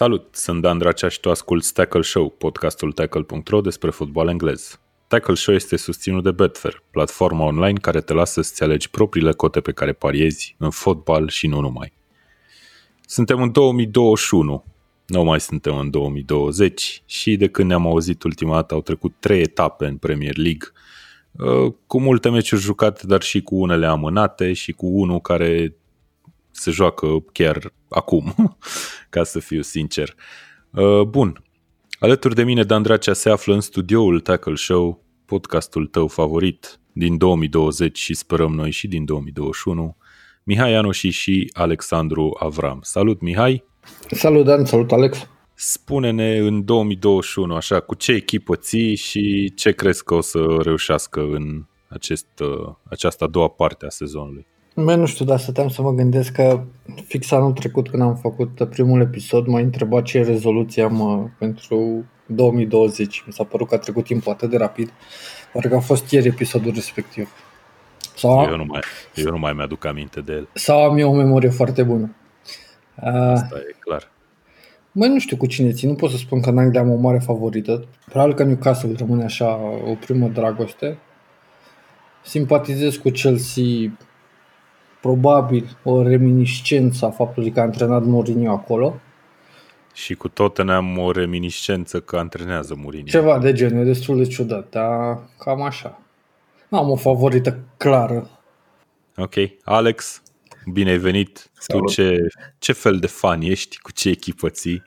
Salut, sunt Dan Dracea și tu asculti Tackle Show, podcastul tackle.ro despre fotbal englez. Tackle Show este susținut de Betfair, platforma online care te lasă să-ți alegi propriile cote pe care pariezi în fotbal și nu numai. Suntem în 2021, nu mai suntem în 2020 și de când ne-am auzit ultima dată au trecut trei etape în Premier League, uh, cu multe meciuri jucate, dar și cu unele amânate și cu unul care se joacă chiar acum, ca să fiu sincer. Uh, bun, alături de mine Dan Dracea se află în studioul Tackle Show, podcastul tău favorit din 2020 și sperăm noi și din 2021, Mihai Anoși și Alexandru Avram. Salut Mihai! Salut Dan, salut Alex! Spune-ne în 2021, așa, cu ce echipă ții și ce crezi că o să reușească în acest, uh, această a doua parte a sezonului? Mă, nu știu, dar stăteam să mă gândesc că fix anul trecut când am făcut primul episod m-a întrebat ce rezoluție am uh, pentru 2020. Mi s-a părut că a trecut timpul atât de rapid, parcă a fost ieri episodul respectiv. Sau, Eu nu mai, eu nu mai mi-aduc aminte de el, sau am eu o memorie foarte bună. Uh, asta e clar. Măi, nu știu cu cine ții, nu pot să spun că în Anglia am o mare favorită. Probabil că Newcastle rămâne așa o primă dragoste. Simpatizez cu Chelsea probabil o reminiscență a faptului că a antrenat Mourinho acolo. Și cu Tottenham o reminiscență că antrenează Mourinho. Ceva de genul, e destul de ciudat, dar cam așa. Nu am o favorită clară. Ok. Alex, bine ai venit. Salut. Tu ce, ce fel de fan ești, cu ce echipă ții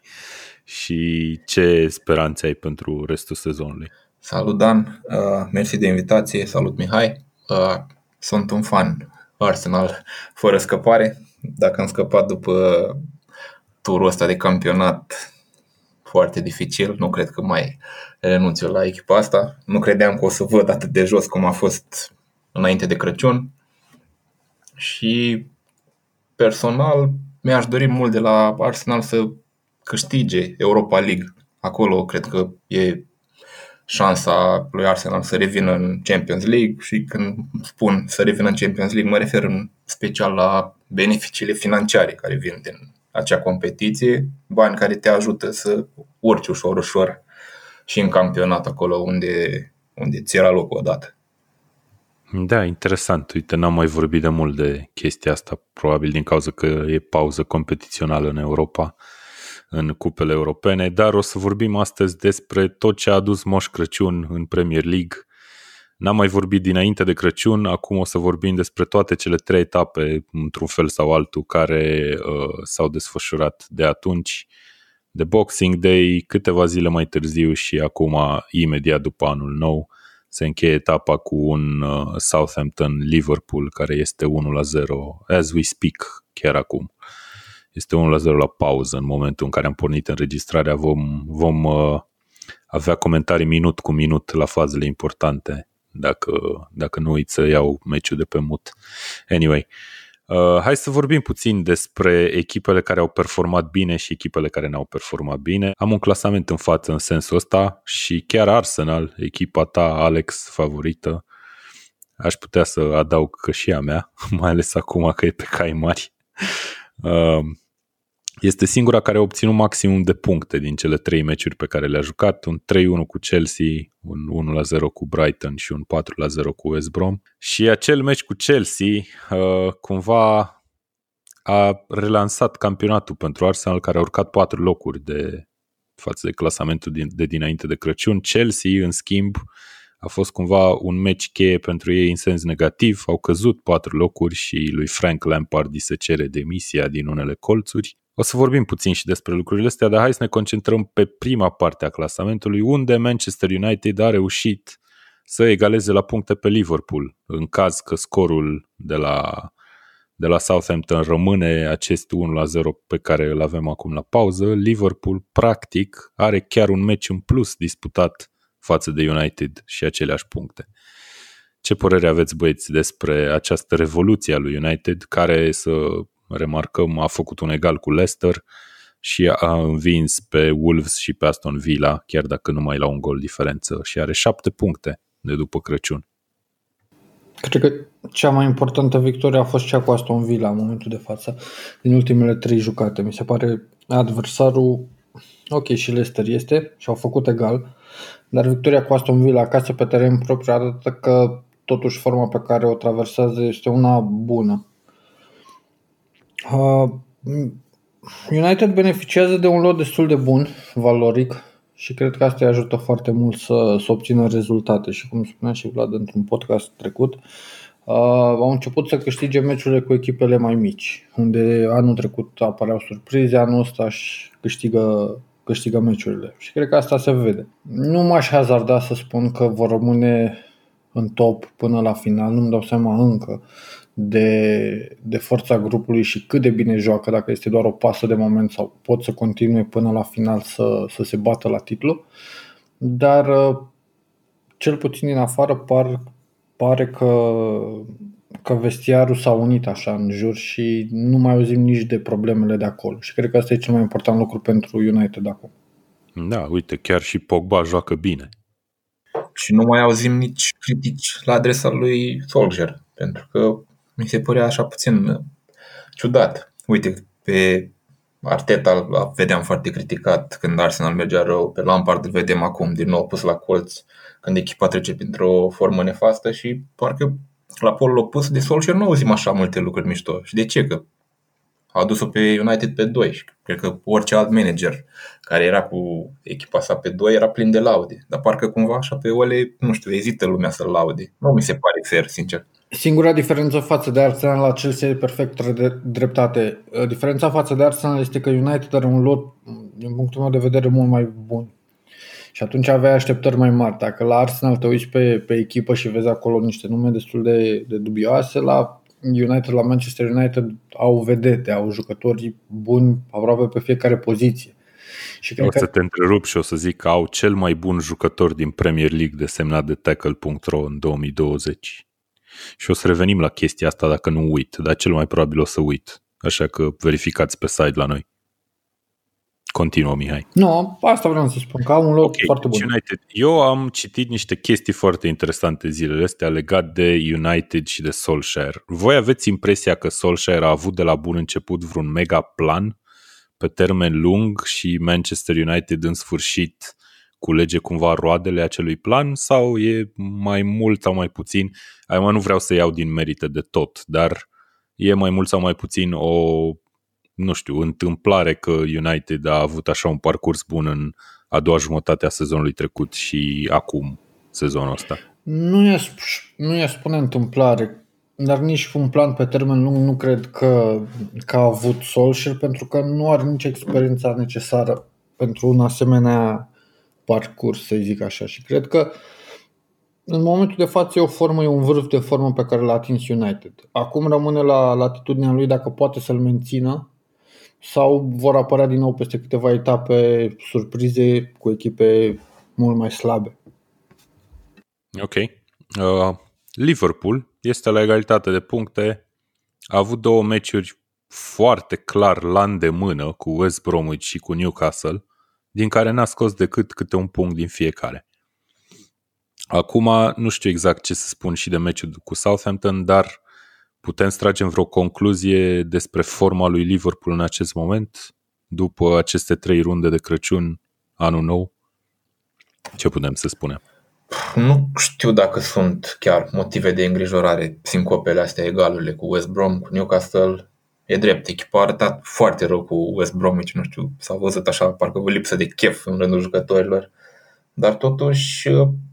și ce speranțe ai pentru restul sezonului? Salut Dan, uh, mersi de invitație, salut Mihai. Uh, sunt un fan Arsenal fără scăpare. Dacă am scăpat după turul ăsta de campionat foarte dificil, nu cred că mai renunț eu la echipa asta. Nu credeam că o să văd atât de jos cum a fost înainte de Crăciun. Și personal mi-aș dori mult de la Arsenal să câștige Europa League. Acolo cred că e șansa lui Arsenal să revină în Champions League și când spun să revină în Champions League mă refer în special la beneficiile financiare care vin din acea competiție, bani care te ajută să urci ușor, ușor și în campionat acolo unde, unde ți era locul odată. Da, interesant. Uite, n-am mai vorbit de mult de chestia asta, probabil din cauza că e pauză competițională în Europa, în cupele europene, dar o să vorbim astăzi despre tot ce a adus Moș Crăciun în Premier League. N-am mai vorbit dinainte de Crăciun, acum o să vorbim despre toate cele trei etape, într-un fel sau altul, care uh, s-au desfășurat de atunci, de Boxing Day, câteva zile mai târziu și acum, imediat după anul nou, se încheie etapa cu un uh, Southampton-Liverpool care este 1-0 as we speak, chiar acum. Este 1-0 la pauză în momentul în care am pornit înregistrarea. Vom, vom uh, avea comentarii minut cu minut la fazele importante dacă, dacă nu uit să iau meciul de pe mut. Anyway, uh, hai să vorbim puțin despre echipele care au performat bine și echipele care n-au performat bine. Am un clasament în față în sensul ăsta și chiar Arsenal, echipa ta, Alex, favorită, aș putea să adaug că și a mea, mai ales acum că e pe cai mari. Uh, este singura care a obținut maximum de puncte din cele trei meciuri pe care le-a jucat, un 3-1 cu Chelsea, un 1-0 cu Brighton și un 4-0 cu West Brom. Și acel meci cu Chelsea uh, cumva a relansat campionatul pentru Arsenal, care a urcat patru locuri de față de clasamentul din, de dinainte de Crăciun. Chelsea, în schimb, a fost cumva un meci cheie pentru ei în sens negativ. Au căzut patru locuri și lui Frank Lampard îi se cere demisia din unele colțuri. O să vorbim puțin și despre lucrurile astea, dar hai să ne concentrăm pe prima parte a clasamentului, unde Manchester United a reușit să egaleze la puncte pe Liverpool, în caz că scorul de la, de la Southampton rămâne acest 1-0 pe care îl avem acum la pauză. Liverpool, practic, are chiar un meci în plus disputat față de United și aceleași puncte. Ce părere aveți, băieți, despre această revoluție a lui United, care, să remarcăm, a făcut un egal cu Leicester și a învins pe Wolves și pe Aston Villa, chiar dacă numai la un gol diferență, și are șapte puncte de după Crăciun. Cred că cea mai importantă victorie a fost cea cu Aston Villa în momentul de față, din ultimele trei jucate. Mi se pare adversarul, ok, și Leicester este și au făcut egal, dar victoria cu Aston Villa acasă pe teren propriu arată că totuși forma pe care o traversează este una bună. Uh, United beneficiază de un lot destul de bun, valoric, și cred că asta îi ajută foarte mult să, să obțină rezultate. Și cum spunea și Vlad într-un podcast trecut, uh, au început să câștige meciurile cu echipele mai mici, unde anul trecut apăreau surprize, anul ăsta și câștigă, câștigă meciurile. Și cred că asta se vede. Nu m-aș hazarda să spun că vor rămâne în top până la final, nu-mi dau seama încă de, de forța grupului și cât de bine joacă, dacă este doar o pasă de moment sau pot să continue până la final să, să se bată la titlu. Dar uh, cel puțin din afară par, pare că, că vestiarul s-a unit așa în jur și nu mai auzim nici de problemele de acolo. Și cred că asta e cel mai important lucru pentru United acum. Da, uite, chiar și Pogba joacă bine. Și nu mai auzim nici critici la adresa lui Solskjaer, pentru că mi se părea așa puțin uh, ciudat. Uite, pe Arteta îl vedeam foarte criticat când Arsenal mergea rău, pe Lampard îl vedem acum din nou pus la colț când echipa trece printr-o formă nefastă și parcă la polul opus de Solskjaer nu auzim așa multe lucruri mișto. Și de ce? Că a adus-o pe United pe 2 și cred că orice alt manager care era cu echipa sa pe 2 era plin de laude. Dar parcă cumva așa pe Ole, nu știu, ezită lumea să-l laude. Nu mi se pare fair, sincer. Singura diferență față de Arsenal la Chelsea e perfect dreptate. Diferența față de Arsenal este că United are un lot, din punctul meu de vedere, mult mai bun. Și atunci aveai așteptări mai mari. Dacă la Arsenal te uiți pe, pe echipă și vezi acolo niște nume destul de, de dubioase, la United, la Manchester United au vedete, au jucători buni aproape pe fiecare poziție. Și cred o să că... te întrerup și o să zic că au cel mai bun jucător din Premier League desemnat de tackle.ro în 2020. Și o să revenim la chestia asta dacă nu uit, dar cel mai probabil o să uit. Așa că verificați pe site la noi. Continuă, Mihai. Nu, asta vreau să spun, că am un loc okay, foarte bun. United. Eu am citit niște chestii foarte interesante zilele astea legat de United și de Solskjaer. Voi aveți impresia că Solskjaer a avut de la bun început vreun mega plan pe termen lung și Manchester United în sfârșit culege cumva roadele acelui plan sau e mai mult sau mai puțin, acum nu vreau să iau din merite de tot, dar e mai mult sau mai puțin o, nu știu, întâmplare că United a avut așa un parcurs bun în a doua jumătate a sezonului trecut și acum sezonul ăsta. Nu i nu i spune întâmplare, dar nici un plan pe termen lung nu cred că, că a avut Solskjaer pentru că nu are nici experiența necesară pentru un asemenea parcurs, să zic așa. Și cred că în momentul de față e o formă, e un vârf de formă pe care l-a atins United. Acum rămâne la latitudinea lui dacă poate să-l mențină sau vor apărea din nou peste câteva etape surprize cu echipe mult mai slabe. Ok. Uh, Liverpool este la egalitate de puncte. A avut două meciuri foarte clar la îndemână cu West Bromwich și cu Newcastle din care n-a scos decât câte un punct din fiecare. Acum nu știu exact ce să spun și de meciul cu Southampton, dar putem să tragem vreo concluzie despre forma lui Liverpool în acest moment, după aceste trei runde de Crăciun, anul nou? Ce putem să spunem? Nu știu dacă sunt chiar motive de îngrijorare sincopele astea egalurile cu West Brom, cu Newcastle. E drept, echipa a arătat foarte rău cu West Bromwich, nu știu, s-a văzut așa, parcă o lipsă de chef în rândul jucătorilor. Dar totuși,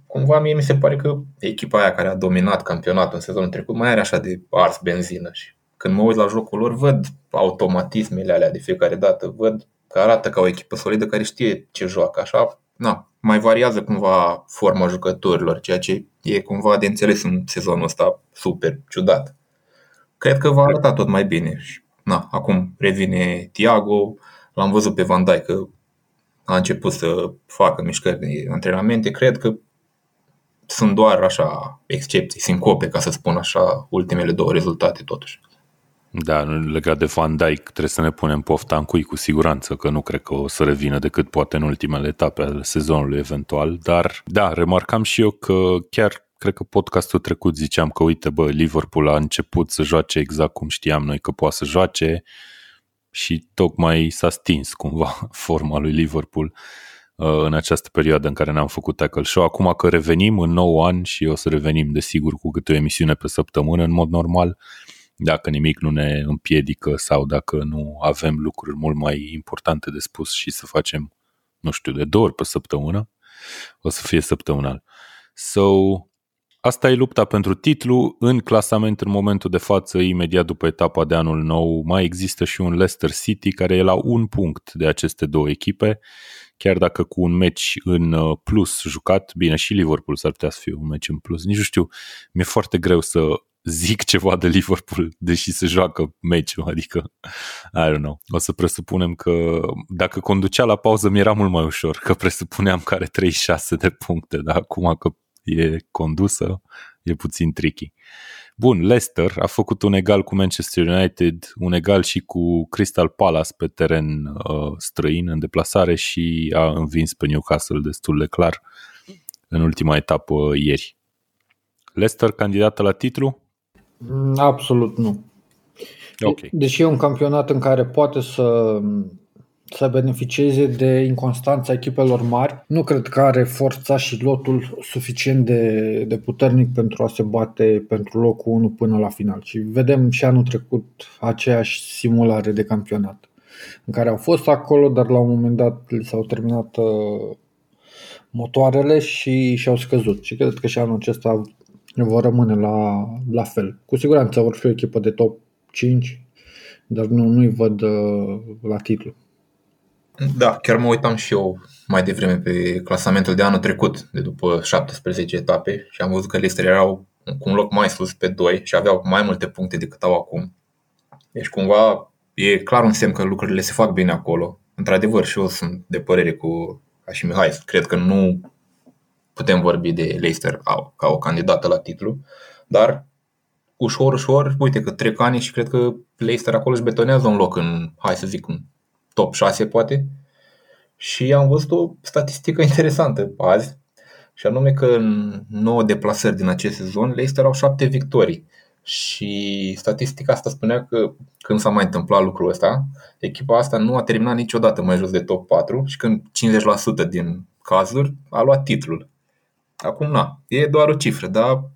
cumva mie mi se pare că echipa aia care a dominat campionatul în sezonul trecut mai are așa de ars benzină și când mă uit la jocul lor, văd automatismele alea de fiecare dată, văd că arată ca o echipă solidă care știe ce joacă, așa, na, mai variază cumva forma jucătorilor, ceea ce e cumva de înțeles în sezonul ăsta super ciudat. Cred că va arăta tot mai bine și na, acum revine Tiago, l-am văzut pe Van Dijk că a început să facă mișcări de antrenamente, cred că sunt doar așa excepții, sincope, ca să spun așa, ultimele două rezultate totuși. Da, legat de Van Dijk, trebuie să ne punem pofta în cui cu siguranță, că nu cred că o să revină decât poate în ultimele etape ale sezonului eventual, dar da, remarcam și eu că chiar cred că podcastul trecut ziceam că uite bă, Liverpool a început să joace exact cum știam noi că poate să joace și tocmai s-a stins cumva forma lui Liverpool uh, în această perioadă în care ne-am făcut tackle show. Acum că revenim în nou an și o să revenim desigur cu câte o emisiune pe săptămână în mod normal, dacă nimic nu ne împiedică sau dacă nu avem lucruri mult mai importante de spus și să facem, nu știu, de două ori pe săptămână, o să fie săptămânal. So, Asta e lupta pentru titlu. În clasament, în momentul de față, imediat după etapa de anul nou, mai există și un Leicester City care e la un punct de aceste două echipe, chiar dacă cu un meci în uh, plus jucat, bine, și Liverpool s-ar putea să fie un meci în plus. Nici nu știu, mi-e foarte greu să zic ceva de Liverpool, deși se joacă meciul, adică, I don't know. O să presupunem că dacă conducea la pauză mi era mult mai ușor, că presupuneam că are 36 de puncte, dar acum că e condusă, e puțin tricky. Bun, Leicester a făcut un egal cu Manchester United, un egal și cu Crystal Palace pe teren uh, străin în deplasare și a învins pe Newcastle destul de clar în ultima etapă ieri. Leicester candidată la titlu? Absolut nu. Okay. Deși e un campionat în care poate să să beneficieze de inconstanța echipelor mari. Nu cred că are forța și lotul suficient de, de puternic pentru a se bate pentru locul 1 până la final. Și vedem și anul trecut aceeași simulare de campionat în care au fost acolo, dar la un moment dat li s-au terminat uh, motoarele și și-au scăzut. Și cred că și anul acesta vor rămâne la, la fel. Cu siguranță vor fi o echipă de top 5, dar nu, nu-i văd uh, la titlu. Da, chiar mă uitam și eu mai devreme pe clasamentul de anul trecut, de după 17 etape și am văzut că Leicester erau cu un loc mai sus pe 2 și aveau mai multe puncte decât au acum. Deci cumva e clar un semn că lucrurile se fac bine acolo. Într-adevăr și eu sunt de părere cu ca și Mihai. Cred că nu putem vorbi de Leicester ca o candidată la titlu, dar ușor, ușor, uite că trec ani și cred că Leicester acolo își betonează un loc în, hai să zic, un top 6 poate. Și am văzut o statistică interesantă azi, și anume că în 9 deplasări din acest sezon, Leicester au 7 victorii. Și statistica asta spunea că când s-a mai întâmplat lucrul ăsta, echipa asta nu a terminat niciodată mai jos de top 4 și când 50% din cazuri a luat titlul. Acum, na, e doar o cifră, dar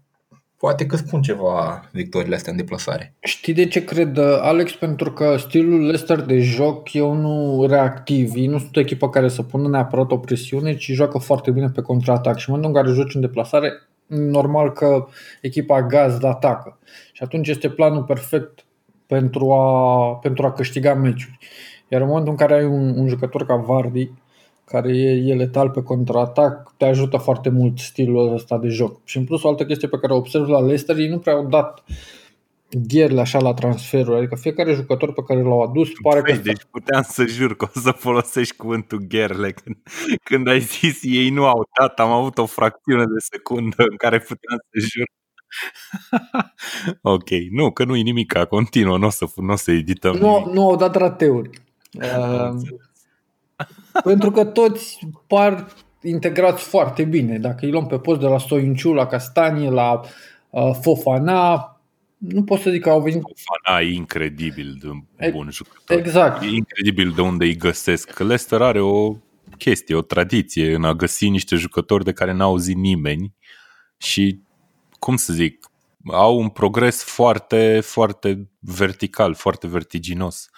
poate că spun ceva victoriile astea în deplasare. Știi de ce cred, Alex? Pentru că stilul Leicester de joc e unul reactiv. Ei nu sunt o echipă care să pună neapărat o presiune, ci joacă foarte bine pe contraatac. Și în momentul în care joci în deplasare, normal că echipa gaz atacă. Și atunci este planul perfect pentru a, pentru a câștiga meciuri. Iar în momentul în care ai un, un jucător ca Vardy, care e, e letal pe contraatac, te ajută foarte mult stilul ăsta de joc. Și în plus o altă chestie pe care o observ la Leicester, ei nu prea au dat gherle așa la transferuri, adică fiecare jucător pe care l-au adus pare Păi, că... deci puteam să jur că o să folosești cuvântul gherle când, când ai zis ei nu au dat, am avut o fracțiune de secundă în care puteam să jur. ok, nu, că nu e nimic, continuă, nu o să, n-o să edităm Nu, nimic. nu au dat rateuri. Uh, pentru că toți par integrați foarte bine. Dacă îi luăm pe post de la Soinciu, la Castanie, la uh, Fofana, nu pot să zic că au venit Fana e incredibil de bun jucător. exact. E incredibil de unde îi găsesc. Că Leicester are o chestie, o tradiție în a găsi niște jucători de care n-a auzit nimeni și, cum să zic, au un progres foarte, foarte vertical, foarte vertiginos.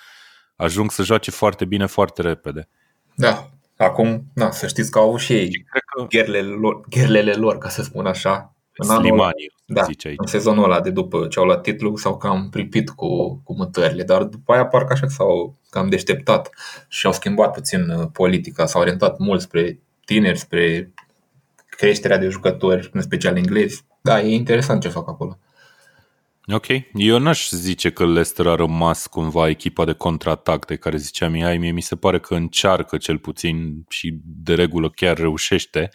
Ajung să joace foarte bine, foarte repede. Da, acum, na, să știți că au avut și ei Cred că gherlele lor, gherlele lor, ca să spun așa. În anul, Slimani, da, zice aici. în sezonul ăla de după ce au luat titlul s-au cam pripit cu, cu mutările, dar după aia parcă așa s-au cam deșteptat și au schimbat puțin uh, politica, s-au orientat mult spre tineri, spre creșterea de jucători, în special englezi. Da, e interesant ce fac acolo. Ok, eu n-aș zice că Leicester a rămas cumva echipa de contraatac de care zicea Mihai, mie mi se pare că încearcă cel puțin și de regulă chiar reușește,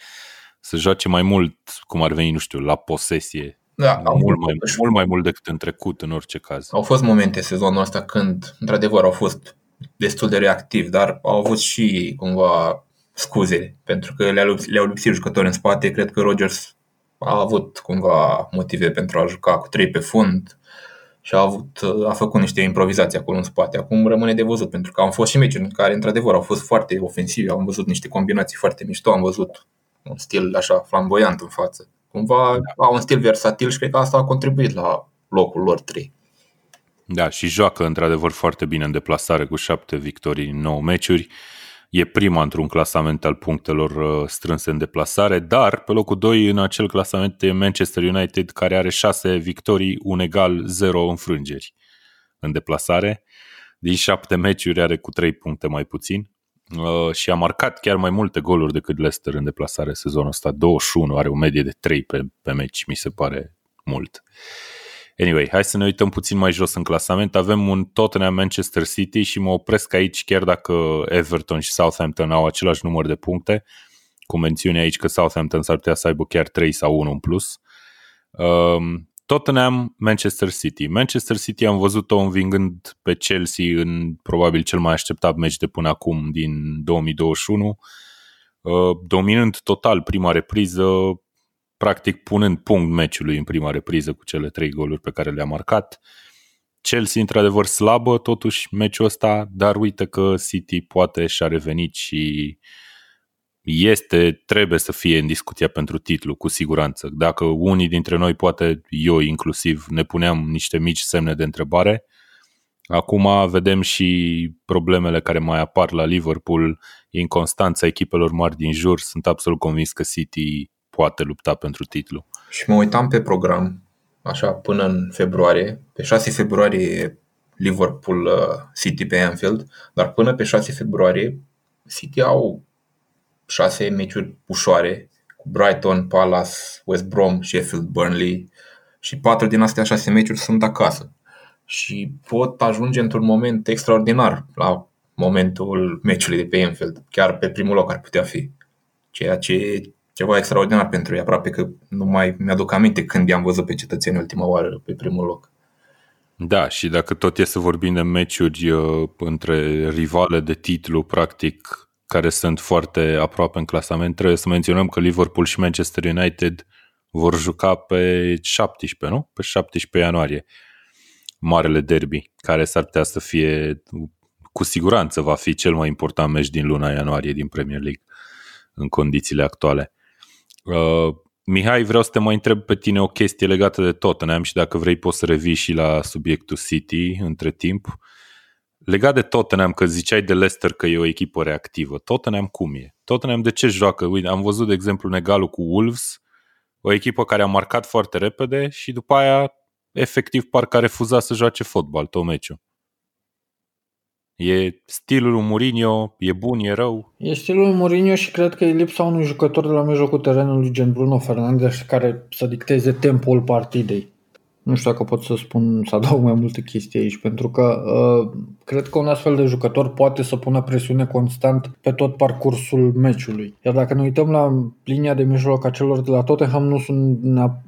să joace mai mult, cum ar veni, nu știu, la posesie. Da, au mult, fost mai, totuși- mult mai mult decât în trecut, în orice caz. Au fost momente sezonul ăsta când, într-adevăr, au fost destul de reactivi, dar au avut și cumva scuze, pentru că le-au, lipsit- le-au lipsit jucători în spate. Cred că Rogers a avut cumva motive pentru a juca cu trei pe fund și a, avut, a făcut niște improvizații acolo în spate. Acum rămâne de văzut, pentru că au fost și meciuri în care, într-adevăr, au fost foarte ofensivi, am văzut niște combinații foarte mișto, am văzut un stil așa flamboiant în față. Cumva au un stil versatil și cred că asta a contribuit la locul lor 3. Da, și joacă într-adevăr foarte bine în deplasare cu șapte victorii în 9 meciuri. E prima într-un clasament al punctelor uh, strânse în deplasare, dar pe locul 2 în acel clasament e Manchester United care are 6 victorii, un egal, 0 înfrângeri în deplasare. Din 7 meciuri are cu 3 puncte mai puțin uh, și a marcat chiar mai multe goluri decât Leicester în deplasare sezonul ăsta. 21, are o medie de 3 pe, pe meci, mi se pare mult. Anyway, hai să ne uităm puțin mai jos în clasament. Avem un Tottenham Manchester City și mă opresc aici chiar dacă Everton și Southampton au același număr de puncte, cu mențiune aici că Southampton s-ar putea să aibă chiar 3 sau 1 în plus. Um, Tottenham, Manchester City. Manchester City am văzut-o învingând pe Chelsea în probabil cel mai așteptat meci de până acum din 2021, uh, dominând total prima repriză, practic punând punct meciului în prima repriză cu cele trei goluri pe care le-a marcat. Chelsea într-adevăr slabă totuși meciul ăsta, dar uite că City poate și-a revenit și este, trebuie să fie în discuția pentru titlu, cu siguranță. Dacă unii dintre noi, poate eu inclusiv, ne puneam niște mici semne de întrebare, acum vedem și problemele care mai apar la Liverpool, inconstanța echipelor mari din jur, sunt absolut convins că City poate lupta pentru titlu. Și mă uitam pe program, așa, până în februarie. Pe 6 februarie Liverpool uh, City pe Anfield, dar până pe 6 februarie City au 6 meciuri ușoare cu Brighton, Palace, West Brom, Sheffield, Burnley și patru din astea 6 meciuri sunt acasă. Și pot ajunge într-un moment extraordinar la momentul meciului de pe Anfield. Chiar pe primul loc ar putea fi. Ceea ce e ceva extraordinar pentru ei, aproape că nu mai mi-aduc aminte când i-am văzut pe cetățeni ultima oară pe primul loc. Da, și dacă tot e să vorbim de meciuri uh, între rivale de titlu, practic, care sunt foarte aproape în clasament, trebuie să menționăm că Liverpool și Manchester United vor juca pe 17, nu? Pe 17 ianuarie. Marele derby, care s-ar putea să fie, cu siguranță va fi cel mai important meci din luna ianuarie din Premier League în condițiile actuale. Uh, Mihai, vreau să te mai întreb pe tine o chestie legată de Tottenham și dacă vrei poți să revii și la subiectul City între timp. Legat de Tottenham, că ziceai de Leicester că e o echipă reactivă. Tottenham cum e? Tottenham de ce joacă? Uite, am văzut, de exemplu, în egalul cu Wolves, o echipă care a marcat foarte repede și după aia, efectiv, parcă a refuzat să joace fotbal tot meciul. E stilul lui Mourinho, e bun, e rău. E stilul lui Mourinho și cred că e lipsa unui jucător de la mijlocul terenului gen Bruno Fernandes care să dicteze tempoul partidei. Nu știu dacă pot să spun, să adaug mai multe chestii aici, pentru că uh, cred că un astfel de jucător poate să pună presiune constant pe tot parcursul meciului. Iar dacă ne uităm la linia de mijloc a celor de la Tottenham, nu sunt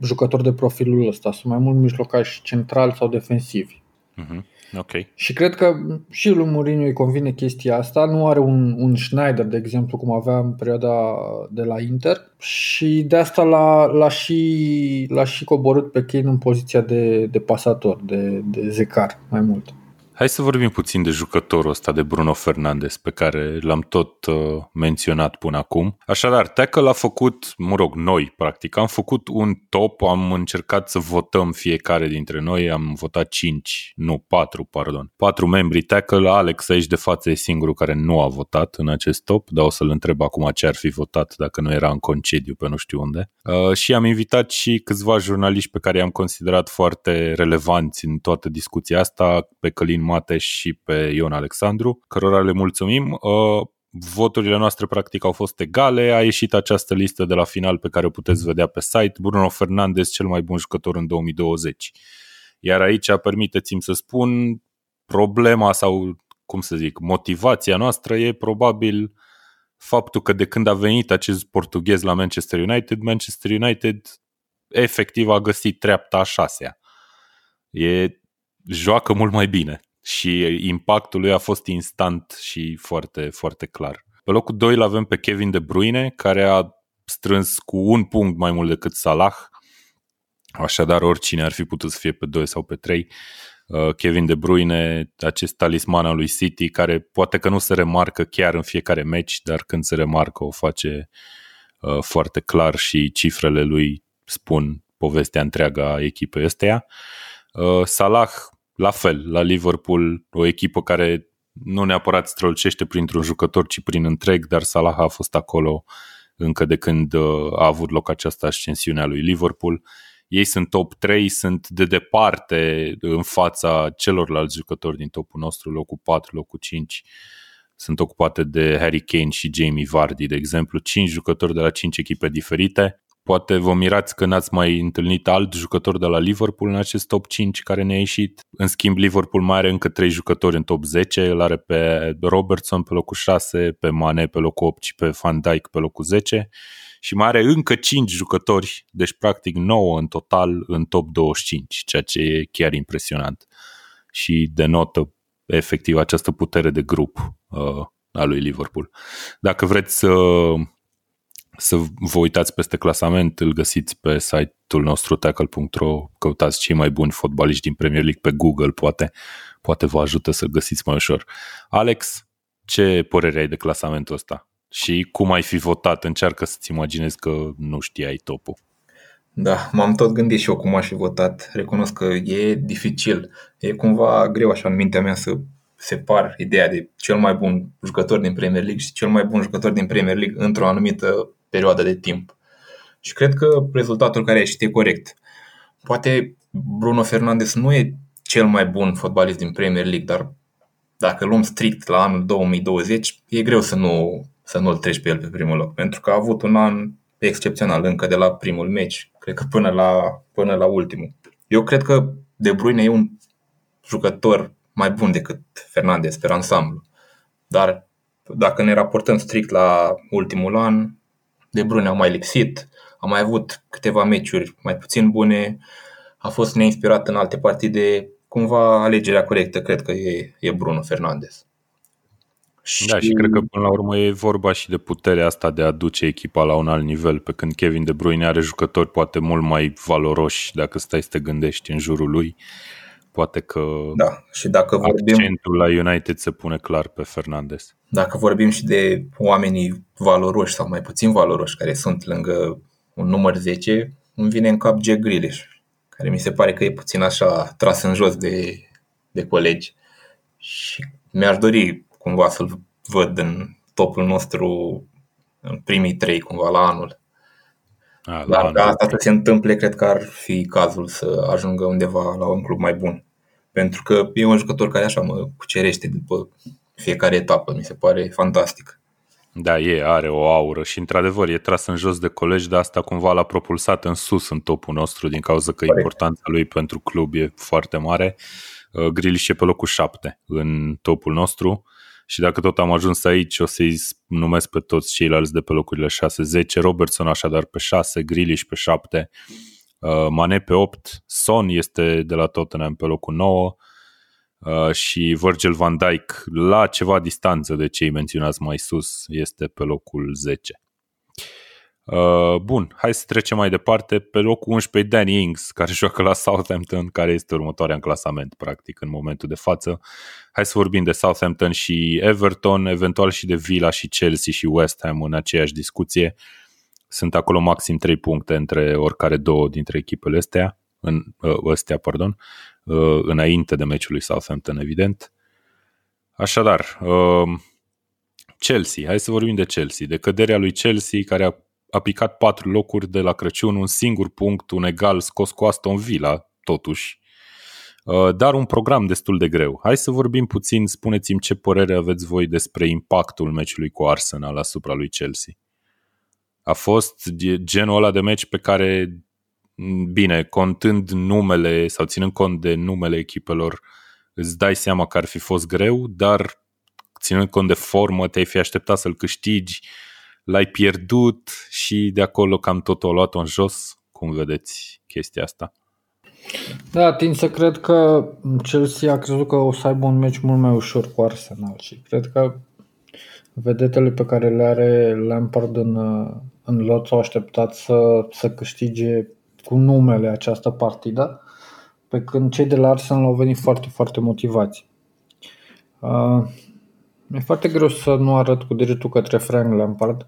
jucători de profilul ăsta, sunt mai mult mijlocași centrali sau defensivi. Uh-huh. Ok. Și cred că și lui Mourinho îi convine chestia asta. Nu are un, un Schneider, de exemplu, cum avea în perioada de la Inter și de asta l-a, l-a, și, l-a și coborât pe Kane în poziția de, de pasator, de, de zecar mai mult. Hai să vorbim puțin de jucătorul ăsta de Bruno Fernandes pe care l-am tot uh, menționat până acum. Așadar, Tackle a făcut, mă rog, noi practic, am făcut un top, am încercat să votăm fiecare dintre noi, am votat 5, nu 4, pardon. 4 membri Tackle, Alex aici de față e singurul care nu a votat în acest top, dar o să-l întreb acum ce ar fi votat dacă nu era în concediu pe nu știu unde. Uh, și am invitat și câțiva jurnaliști pe care i-am considerat foarte relevanți în toată discuția asta, pe Călin Mateș și pe Ion Alexandru, cărora le mulțumim. Uh, voturile noastre practic au fost egale, a ieșit această listă de la final pe care o puteți vedea pe site, Bruno Fernandes cel mai bun jucător în 2020. Iar aici permiteți-mi să spun problema sau cum să zic, motivația noastră e probabil faptul că de când a venit acest portughez la Manchester United, Manchester United efectiv a găsit treapta a șasea. E, joacă mult mai bine și impactul lui a fost instant și foarte, foarte clar. Pe locul 2 îl avem pe Kevin De Bruyne, care a strâns cu un punct mai mult decât Salah. Așadar, oricine ar fi putut să fie pe 2 sau pe 3. Uh, Kevin De Bruyne, acest talisman al lui City, care poate că nu se remarcă chiar în fiecare meci, dar când se remarcă o face uh, foarte clar și cifrele lui spun povestea întreaga a echipei ăsteia. Uh, Salah, la fel, la Liverpool, o echipă care nu neapărat strălucește printr-un jucător, ci prin întreg, dar Salah a fost acolo încă de când a avut loc această ascensiune a lui Liverpool. Ei sunt top 3, sunt de departe în fața celorlalți jucători din topul nostru, locul 4, locul 5 sunt ocupate de Harry Kane și Jamie Vardy, de exemplu, 5 jucători de la 5 echipe diferite. Poate vă mirați că n-ați mai întâlnit alt jucător de la Liverpool în acest top 5 care ne-a ieșit. În schimb, Liverpool mai are încă 3 jucători în top 10. Îl are pe Robertson pe locul 6, pe Mane pe locul 8 și pe Van Dijk pe locul 10 și mai are încă 5 jucători, deci practic 9 în total în top 25, ceea ce e chiar impresionant și denotă efectiv această putere de grup uh, a lui Liverpool. Dacă vreți să, să vă uitați peste clasament, îl găsiți pe site-ul nostru tackle.ro, căutați cei mai buni fotbaliști din Premier League pe Google, poate, poate vă ajută să găsiți mai ușor. Alex, ce părere ai de clasamentul ăsta? Și cum ai fi votat? Încearcă să-ți imaginezi că nu știai topul. Da, m-am tot gândit și eu cum aș fi votat. Recunosc că e dificil. E cumva greu așa în mintea mea să separ ideea de cel mai bun jucător din Premier League și cel mai bun jucător din Premier League într-o anumită perioadă de timp. Și cred că rezultatul care a ieșit e corect. Poate Bruno Fernandes nu e cel mai bun fotbalist din Premier League, dar dacă luăm strict la anul 2020, e greu să nu să nu-l treci pe el pe primul loc, pentru că a avut un an excepțional încă de la primul meci, cred că până la, până la ultimul. Eu cred că De Bruyne e un jucător mai bun decât Fernandez pe ansamblu, dar dacă ne raportăm strict la ultimul an, De Bruyne a mai lipsit, a mai avut câteva meciuri mai puțin bune, a fost neinspirat în alte partide, cumva alegerea corectă cred că e, e Bruno Fernandez. Și... Da, și cred că până la urmă e vorba și de puterea asta de a duce echipa la un alt nivel, pe când Kevin De Bruyne are jucători poate mult mai valoroși dacă stai să te gândești în jurul lui. Poate că da, și dacă vorbim, accentul la United se pune clar pe Fernandez. Dacă vorbim și de oamenii valoroși sau mai puțin valoroși care sunt lângă un număr 10, îmi vine în cap Jack Grealish, care mi se pare că e puțin așa tras în jos de, de colegi. Și mi-aș dori cumva să-l văd în topul nostru în primii trei cumva la anul. A, la Dar ca asta să se întâmple, cred că ar fi cazul să ajungă undeva la un club mai bun. Pentru că e un jucător care așa mă cucerește după fiecare etapă, mi se pare fantastic. Da, e, are o aură și într-adevăr e tras în jos de colegi, dar asta cumva l-a propulsat în sus în topul nostru din cauza că Corect. importanța lui pentru club e foarte mare. Uh, Grilish e pe locul 7 în topul nostru și dacă tot am ajuns aici, o să-i numesc pe toți ceilalți de pe locurile 6-10, Robertson așadar pe 6, Grealish pe 7, uh, Mane pe 8, Son este de la Tottenham pe locul 9 uh, și Virgil van Dijk la ceva distanță de cei menționați mai sus este pe locul 10. Uh, bun, hai să trecem mai departe. Pe locul 11 Danny Ings, care joacă la Southampton, care este următoarea în clasament, practic, în momentul de față. Hai să vorbim de Southampton și Everton, eventual și de Villa și Chelsea și West Ham în aceeași discuție. Sunt acolo maxim 3 puncte între oricare două dintre echipele astea, în, uh, astea pardon, uh, înainte de meciul lui Southampton, evident. Așadar, uh, Chelsea, hai să vorbim de Chelsea, de căderea lui Chelsea care a a picat patru locuri de la Crăciun, un singur punct, un egal scos cu Aston Villa, totuși. Uh, dar un program destul de greu. Hai să vorbim puțin, spuneți-mi ce părere aveți voi despre impactul meciului cu Arsenal asupra lui Chelsea. A fost genul ăla de meci pe care, bine, contând numele sau ținând cont de numele echipelor, îți dai seama că ar fi fost greu, dar ținând cont de formă, te-ai fi așteptat să-l câștigi, l-ai pierdut și de acolo cam totul a luat în jos. Cum vedeți chestia asta? Da, tind să cred că Chelsea a crezut că o să aibă un meci mult mai ușor cu Arsenal și cred că vedetele pe care le are Lampard în, în lot s-au așteptat să, să câștige cu numele această partidă, pe când cei de la Arsenal au venit foarte, foarte motivați. Uh, e foarte greu să nu arăt cu degetul către Frank Lampard,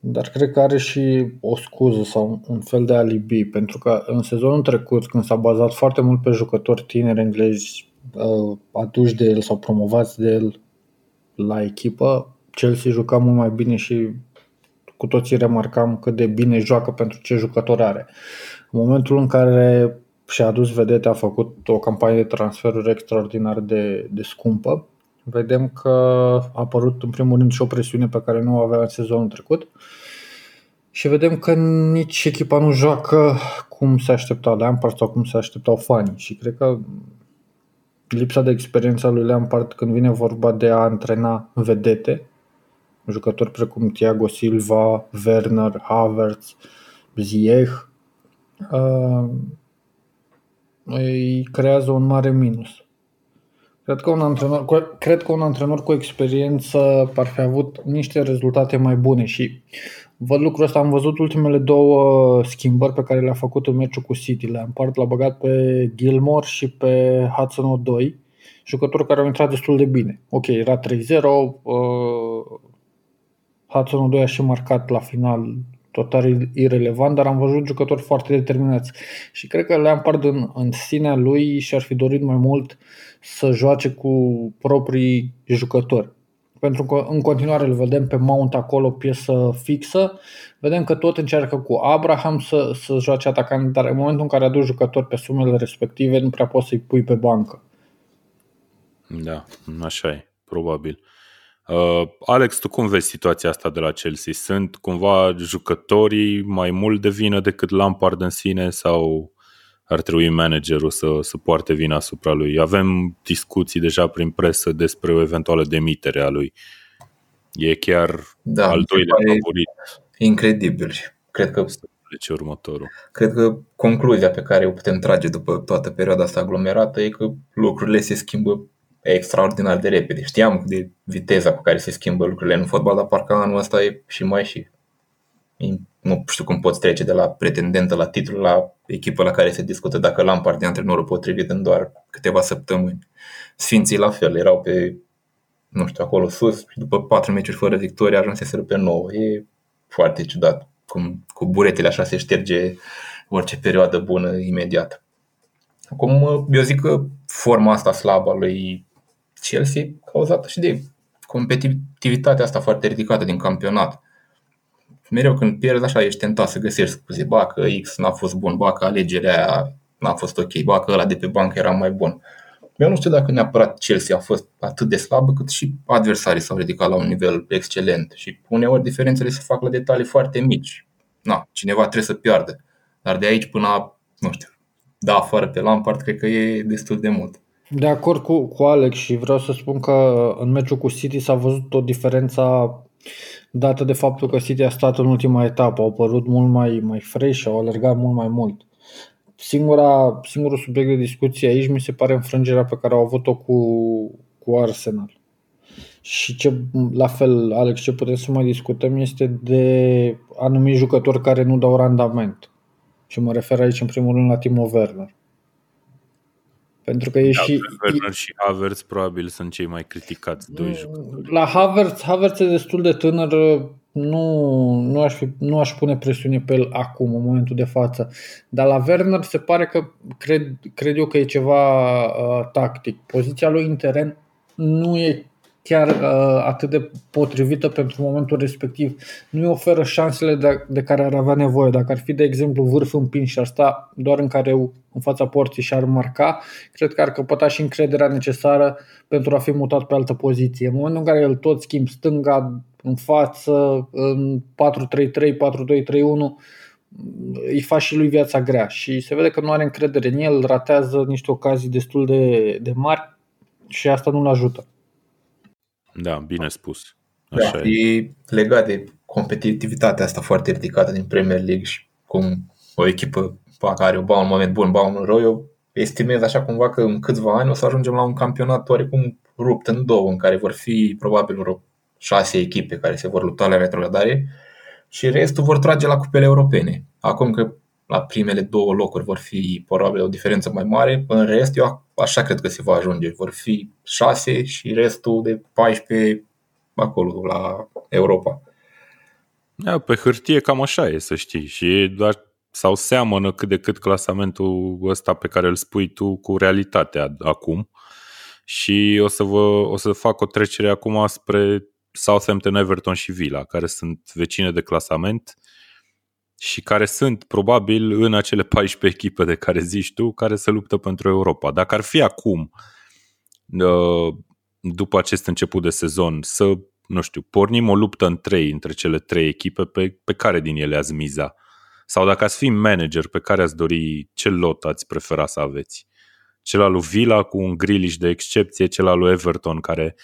dar cred că are și o scuză sau un fel de alibi, pentru că în sezonul trecut, când s-a bazat foarte mult pe jucători tineri englezi uh, aduși de el sau promovați de el la echipă, Chelsea juca mult mai bine și cu toții remarcam cât de bine joacă pentru ce jucător are. În momentul în care și-a adus vedete, a făcut o campanie de transferuri extraordinar de, de scumpă, vedem că a apărut în primul rând și o presiune pe care nu o avea în sezonul trecut și vedem că nici echipa nu joacă cum se aștepta Lampard sau cum se așteptau fanii și cred că lipsa de experiență a lui Lampard când vine vorba de a antrena vedete, jucători precum Thiago Silva, Werner, Havertz, Ziyech, uh, îi creează un mare minus. Cred că un antrenor, cred că un antrenor cu experiență ar fi avut niște rezultate mai bune și văd lucrul ăsta. Am văzut ultimele două schimbări pe care le-a făcut în meciul cu City. Le-a împart, l-a băgat pe Gilmore și pe Hudson 2 jucători care au intrat destul de bine. Ok, era 3-0, uh, Hudson 2 a și marcat la final total irrelevant, dar am văzut jucători foarte determinați. Și cred că Lampard în, în sinea lui și-ar fi dorit mai mult să joace cu proprii jucători. Pentru că în continuare îl vedem pe Mount acolo, piesă fixă. Vedem că tot încearcă cu Abraham să, să joace atacant, dar în momentul în care aduci jucători pe sumele respective, nu prea poți să-i pui pe bancă. Da, așa e, probabil. Uh, Alex, tu cum vezi situația asta de la Chelsea? Sunt cumva jucătorii mai mult de vină decât Lampard în sine sau ar trebui managerul să, să poarte vina asupra lui? Avem discuții deja prin presă despre o eventuală demitere a lui. E chiar da, al doilea favorit. Incredibil. Cred că ce următorul. Cred că concluzia pe care o putem trage după toată perioada asta aglomerată e că lucrurile se schimbă extraordinar de repede. Știam de viteza cu care se schimbă lucrurile în fotbal, dar parcă anul ăsta e și mai și nu știu cum poți trece de la pretendentă la titlu la echipă la care se discută dacă Lampard de antrenorul potrivit în doar câteva săptămâni. Sfinții la fel, erau pe, nu știu, acolo sus și după patru meciuri fără victorie ajunseseră pe nouă. E foarte ciudat cum cu buretele așa se șterge orice perioadă bună imediat. Acum, eu zic că forma asta slabă a lui Chelsea cauzată și de competitivitatea asta foarte ridicată din campionat. Mereu când pierzi așa ești tentat să găsești scuze, ba că X n-a fost bun, ba că alegerea aia n-a fost ok, ba că ăla de pe bancă era mai bun. Eu nu știu dacă neapărat Chelsea a fost atât de slabă cât și adversarii s-au ridicat la un nivel excelent și uneori diferențele se fac la detalii foarte mici. Na, cineva trebuie să piardă. Dar de aici până, nu știu, da afară pe Lampard, cred că e destul de mult. De acord cu, cu Alex și vreau să spun că în meciul cu City s-a văzut o diferență dată de faptul că City a stat în ultima etapă, au părut mult mai, mai fresh, au alergat mult mai mult. Singura, singurul subiect de discuție aici mi se pare înfrângerea pe care au avut-o cu, cu Arsenal. Și ce, la fel, Alex, ce putem să mai discutăm este de anumiti jucători care nu dau randament. Și mă refer aici în primul rând la Timo Werner. Pentru că e da, și... Werner și Havertz probabil sunt cei mai criticați doi jucători. La Havertz, Havertz e destul de tânăr, nu, nu, aș fi, nu aș pune presiune pe el acum, în momentul de față. Dar la Werner se pare că cred, cred eu că e ceva uh, tactic. Poziția lui în teren nu e chiar uh, atât de potrivită pentru momentul respectiv. Nu îi oferă șansele de, de care ar avea nevoie. Dacă ar fi, de exemplu, vârf împins și ar sta doar în care în fața porții și ar marca, cred că ar căpăta și încrederea necesară pentru a fi mutat pe altă poziție. În momentul în care el tot schimb stânga, în față, în 4-3-3, 4-2-3-1, îi faci și lui viața grea și se vede că nu are încredere în el, ratează niște ocazii destul de, de mari și asta nu-l ajută. Da, bine spus. Da, Așa e. e legat de competitivitatea asta foarte ridicată din Premier League și cum o echipă ba, care o ba un moment bun, ba un rău, eu estimez așa cumva că în câțiva ani o să ajungem la un campionat oarecum rupt în două, în care vor fi probabil vreo șase echipe care se vor lupta la retrogradare și restul vor trage la cupele europene. Acum că la primele două locuri vor fi probabil o diferență mai mare, în rest eu așa cred că se va ajunge. Vor fi șase și restul de 14 acolo la Europa. Da, pe hârtie cam așa e, să știi. Și doar sau seamănă cât de cât clasamentul ăsta pe care îl spui tu cu realitatea acum. Și o să, vă, o să fac o trecere acum spre Southampton, Everton și Villa, care sunt vecine de clasament și care sunt probabil în acele 14 echipe de care zici tu, care se luptă pentru Europa. Dacă ar fi acum, după acest început de sezon, să, nu știu, pornim o luptă în trei, între cele trei echipe, pe, pe care din ele ați miza? Sau dacă ați fi manager, pe care ați dori, ce lot ați prefera să aveți? Cel al lui Villa cu un Grealish de excepție, cel al lui Everton care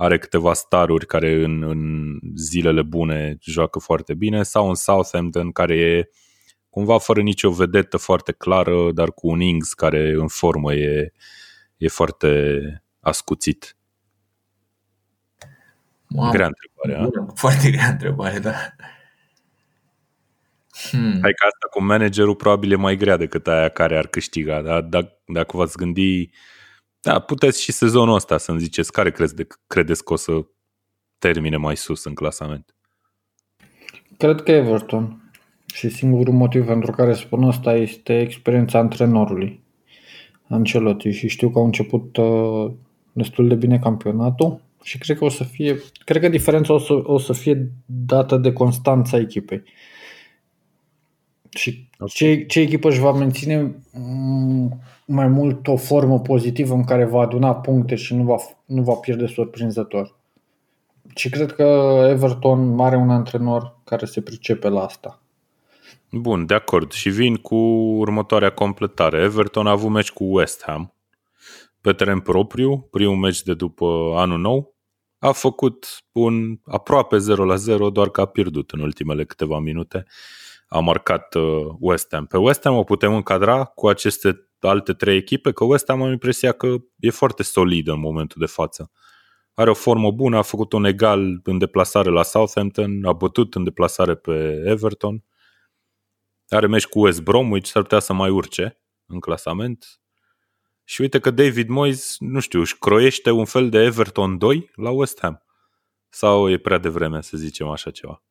are câteva staruri care în, în zilele bune joacă foarte bine sau un Southampton care e cumva fără nicio vedetă foarte clară, dar cu un Ings care în formă e, e foarte ascuțit. Mamă, Grea întrebare, a? Foarte grea întrebare, da. Hmm. Hai că asta cu managerul probabil e mai grea decât aia care ar câștiga, dar dacă, dacă v-ați gândi, da, puteți și sezonul ăsta să-mi ziceți care crezi de, credeți că o să termine mai sus în clasament. Cred că Everton. Și singurul motiv pentru care spun asta este experiența antrenorului Ancelotti și știu că au început uh, destul de bine campionatul și cred că o să fie, cred că diferența o să, o să fie dată de constanța echipei. Și okay. ce, ce echipă își va menține mai mult o formă pozitivă în care va aduna puncte și nu va, nu va pierde surprinzător. Și cred că Everton are un antrenor care se pricepe la asta. Bun, de acord. Și vin cu următoarea completare. Everton a avut meci cu West Ham pe teren propriu, primul meci de după anul nou. A făcut un aproape 0 la 0, doar că a pierdut în ultimele câteva minute. A marcat uh, West Ham. Pe West Ham o putem încadra cu aceste alte trei echipe, că West Ham am impresia că e foarte solidă în momentul de față. Are o formă bună, a făcut un egal în deplasare la Southampton, a bătut în deplasare pe Everton, are meci cu West Bromwich, s-ar putea să mai urce în clasament. Și uite că David Moyes, nu știu, își croiește un fel de Everton 2 la West Ham. Sau e prea devreme să zicem așa ceva?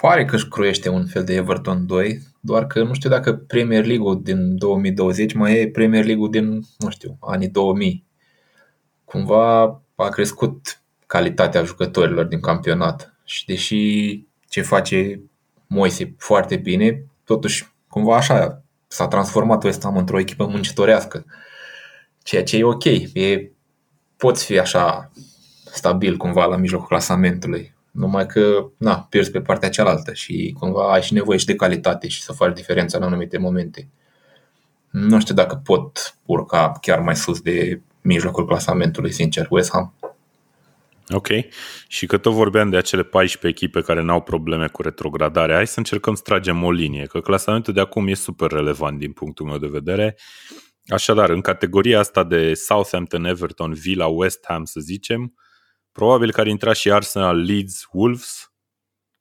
Pare că își croiește un fel de Everton 2, doar că nu știu dacă Premier League-ul din 2020 mai e Premier League-ul din, nu știu, anii 2000. Cumva a crescut calitatea jucătorilor din campionat și deși ce face Moise foarte bine, totuși cumva așa s-a transformat West Ham într-o echipă muncitorească, ceea ce e ok, e, poți fi așa stabil cumva la mijlocul clasamentului, numai că na, pierzi pe partea cealaltă și cumva ai și nevoie și de calitate și să faci diferența în anumite momente. Nu știu dacă pot urca chiar mai sus de mijlocul clasamentului, sincer, West Ham. Ok. Și că tot vorbeam de acele 14 echipe care n-au probleme cu retrogradarea, hai să încercăm să tragem o linie, că clasamentul de acum e super relevant din punctul meu de vedere. Așadar, în categoria asta de Southampton, Everton, Villa, West Ham, să zicem, probabil că ar intra și Arsenal, Leeds, Wolves,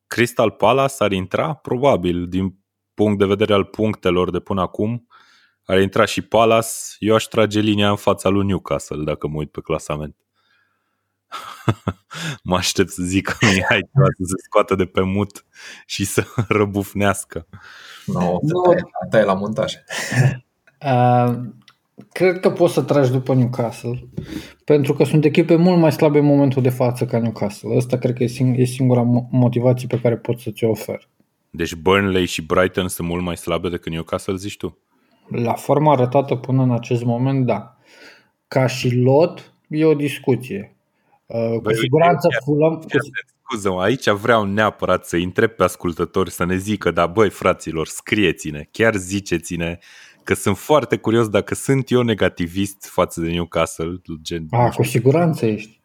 Crystal Palace ar intra, probabil, din punct de vedere al punctelor de până acum, ar intra și Palace, eu aș trage linia în fața lui Newcastle, dacă mă uit pe clasament. mă aștept să zic Mihai ceva să se scoată de pe mut și să răbufnească. No, no. Tai la montaj. Uh, cred că poți să tragi după Newcastle, pentru că sunt echipe mult mai slabe în momentul de față ca Newcastle. Asta cred că e, sing- e singura motivație pe care pot să ți-o ofer. Deci Burnley și Brighton sunt mult mai slabe decât Newcastle, zici tu? La forma arătată până în acest moment, da. Ca și lot, e o discuție. Uh, cu siguranță Fulham... Cu... Scuză aici vreau neapărat să întreb pe ascultători să ne zică, da băi fraților, scrieți-ne, chiar ziceți-ne că sunt foarte curios dacă sunt eu negativist față de Newcastle. Gen, A, cu siguranță ești.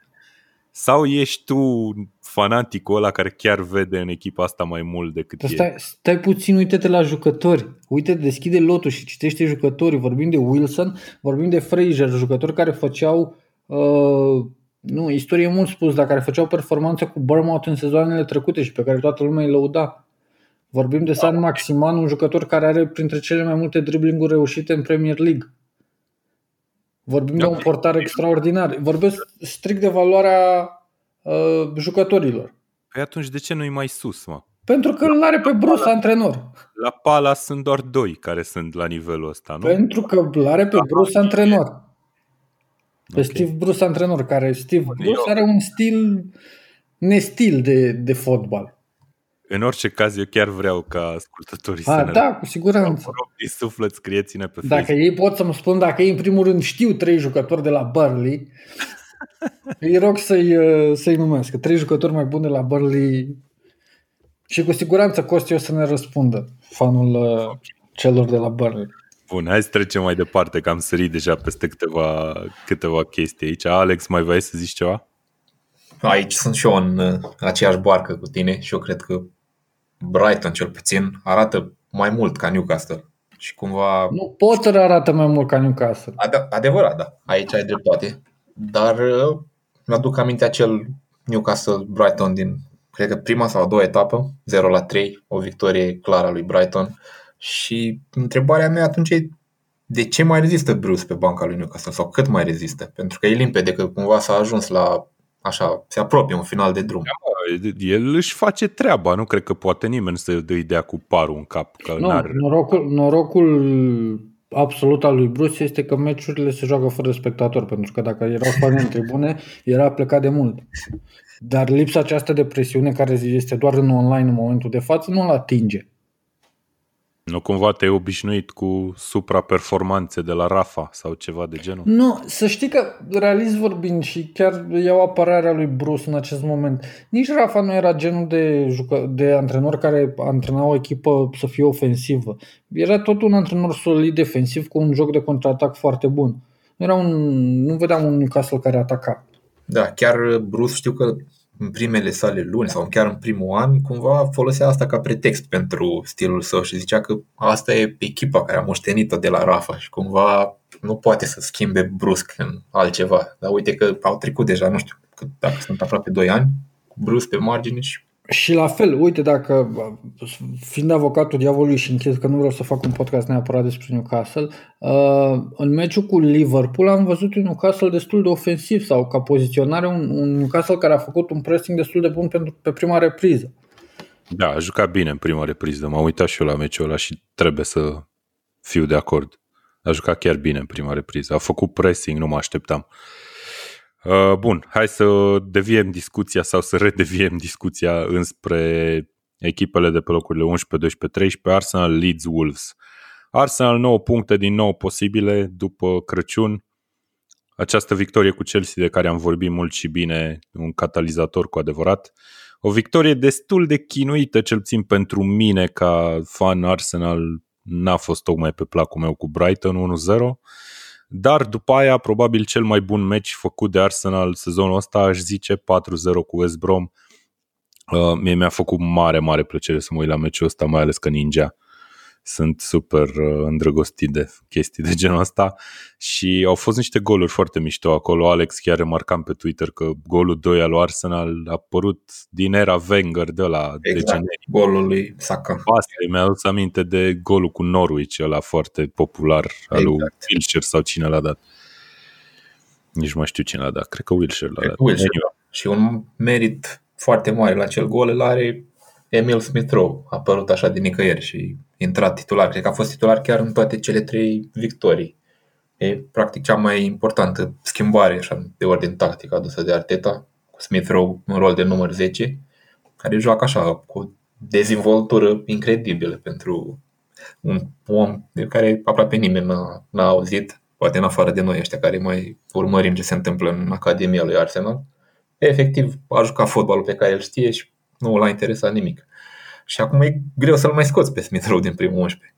Sau ești tu fanaticul ăla care chiar vede în echipa asta mai mult decât Dar e? stai, stai puțin, uite-te la jucători. Uite, deschide lotul și citește jucătorii. Vorbim de Wilson, vorbim de Fraser, jucători care făceau, uh, nu, istorie mult spus, dar care făceau performanță cu Bournemouth în sezoanele trecute și pe care toată lumea îi lăuda. Vorbim de San Maximan, un jucător care are printre cele mai multe driblinguri reușite în Premier League. Vorbim de Da. un portar extraordinar. Vorbesc strict de valoarea uh, jucătorilor. Păi atunci de ce nu-i mai sus, mă? Pentru că îl are pe Bruce antrenor. La Pala sunt doar doi care sunt la nivelul ăsta, nu? Pentru că îl are pe Bruce antrenor. Pe Ok. Steve Bruce antrenor, care Steve Bruce eu- are un stil nestil de, de fotbal. În orice caz, eu chiar vreau ca ascultătorii să A, ne da, cu siguranță. Vă rog, din suflet, scrieți-ne pe Dacă Facebook. ei pot să-mi spun, dacă ei în primul rând știu trei jucători de la Burnley, îi rog să-i, uh, să-i numească. Trei jucători mai buni de la Burnley și cu siguranță Costi o să ne răspundă, fanul uh, celor de la Burnley. Bun, hai să trecem mai departe, că am sărit deja peste câteva, câteva chestii aici. Alex, mai vrei să zici ceva? Aici sunt și eu în uh, aceeași barcă cu tine și eu cred că Brighton cel puțin arată mai mult ca Newcastle. Și cumva Nu, Potter arată mai mult ca Newcastle. Ade- adevărat, da. Aici ai dreptate. Dar uh, mi-aduc aminte acel Newcastle Brighton din, cred că prima sau a doua etapă, 0 la 3, o victorie clară a lui Brighton. Și întrebarea mea atunci e de ce mai rezistă Bruce pe banca lui Newcastle sau cât mai rezistă? Pentru că e limpede că cumva s-a ajuns la așa, se apropie un final de drum. El își face treaba, nu cred că poate nimeni să îi dea cu parul în cap. Că Nu, n-ar... norocul, norocul absolut al lui Bruce este că meciurile se joacă fără spectator, pentru că dacă erau fani în tribune, era plecat de mult. Dar lipsa aceasta de presiune care este doar în online în momentul de față nu-l atinge. Nu cumva te-ai obișnuit cu supraperformanțe de la Rafa sau ceva de genul? Nu, să știi că, realist vorbind și chiar iau apărarea lui Bruce în acest moment, nici Rafa nu era genul de, jucă, de antrenor care antrena o echipă să fie ofensivă. Era tot un antrenor solid defensiv cu un joc de contraatac foarte bun. Nu, era un, nu vedeam un Newcastle care ataca. Da, chiar Bruce știu că în primele sale luni sau chiar în primul an, cumva folosea asta ca pretext pentru stilul său și zicea că asta e echipa care a moștenit-o de la Rafa și cumva nu poate să schimbe brusc în altceva. Dar uite că au trecut deja, nu știu, cât, dacă sunt aproape 2 ani, cu Bruce pe margine și Și la fel, uite, dacă, fiind avocatul diavolului și închid că nu vreau să fac un podcast neapărat despre Newcastle, uh, în meciul cu Liverpool am văzut un Newcastle destul de ofensiv sau ca poziționare un, un Newcastle care a făcut un pressing destul de bun pentru, pe prima repriză. Da, a jucat bine în prima repriză. M-am uitat și eu la meciul ăla și trebuie să fiu de acord. A jucat chiar bine în prima repriză. A făcut pressing, nu mă așteptam. Uh, bun, hai să deviem discuția sau să redeviem discuția înspre echipele de pe locurile 11, 12, 13, Arsenal, Leeds, Wolves. Arsenal 9 puncte din 9 posibile după Crăciun. Această victorie cu Chelsea de care am vorbit mult și bine, un catalizator cu adevărat. O victorie destul de chinuită, cel puțin pentru mine ca fan Arsenal, n-a fost tocmai pe placul meu cu Brighton 1-0. Dar după aia, probabil cel mai bun meci făcut de Arsenal sezonul ăsta, aș zice 4-0 cu West Brom. Uh, mie mi-a făcut mare, mare plăcere să mă uit la meciul ăsta, mai ales că Ninja. Sunt super uh, îndrăgostit de chestii de genul ăsta și au fost niște goluri foarte mișto acolo. Alex chiar remarcam pe Twitter că golul 2 al lui Arsenal a apărut din era Wenger de la exact, decenii. golul lui Saka. Asta mi-a adus aminte de golul cu Norwich, ăla foarte popular al Exact. lui Wilshere sau cine l-a dat. Nici nu mai știu cine l-a dat. Cred că Wilshere l-a Cred dat. că Wilshere. Și un merit foarte mare la acel gol îl are Emil Smith-Rowe. A apărut așa din nicăieri și a intrat titular. Cred că a fost titular chiar în toate cele trei victorii. E practic cea mai importantă schimbare așa, de ordine tactică adusă de Arteta, cu Smith-Rowe în rol de număr 10, care joacă așa cu o dezvoltură incredibilă pentru un om de care aproape nimeni n-a, n-a auzit, poate în afară de noi ăștia care mai urmărim ce se întâmplă în Academia lui Arsenal. Efectiv, a jucat fotbalul pe care îl știe și nu l-a interesat nimic. Și acum e greu să-l mai scoți pe Smith Rowe din primul 11.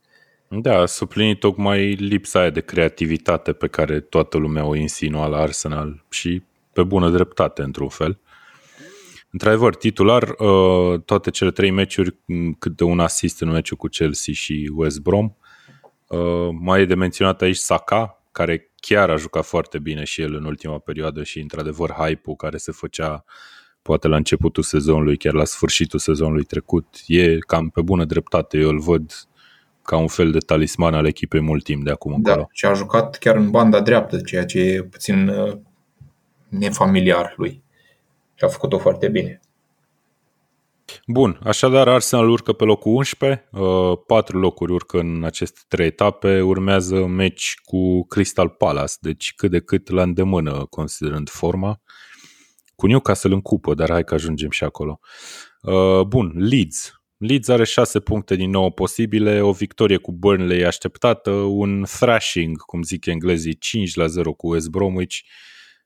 Da, a suplinit tocmai lipsa aia de creativitate pe care toată lumea o insinua la Arsenal și pe bună dreptate, într-un fel. Într-adevăr, titular, uh, toate cele trei meciuri, câte un asist în meciul cu Chelsea și West Brom. Uh, mai e de menționat aici Saka, care chiar a jucat foarte bine și el în ultima perioadă și, într-adevăr, hype-ul care se făcea poate la începutul sezonului, chiar la sfârșitul sezonului trecut, e cam pe bună dreptate. Eu îl văd ca un fel de talisman al echipei mult timp de acum Da, încolo. și a jucat chiar în banda dreaptă, ceea ce e puțin uh, nefamiliar lui. Și a făcut-o foarte bine. Bun, așadar Arsenal urcă pe locul 11, uh, patru locuri urcă în aceste trei etape, urmează meci cu Crystal Palace, deci cât de cât la îndemână considerând forma, cu Newcastle în cupă, dar hai că ajungem și acolo. Uh, Bun, Leeds. Leeds are 6 puncte din 9 posibile, o victorie cu Burnley așteptată, un thrashing, cum zic englezii, 5 la 0 cu West Bromwich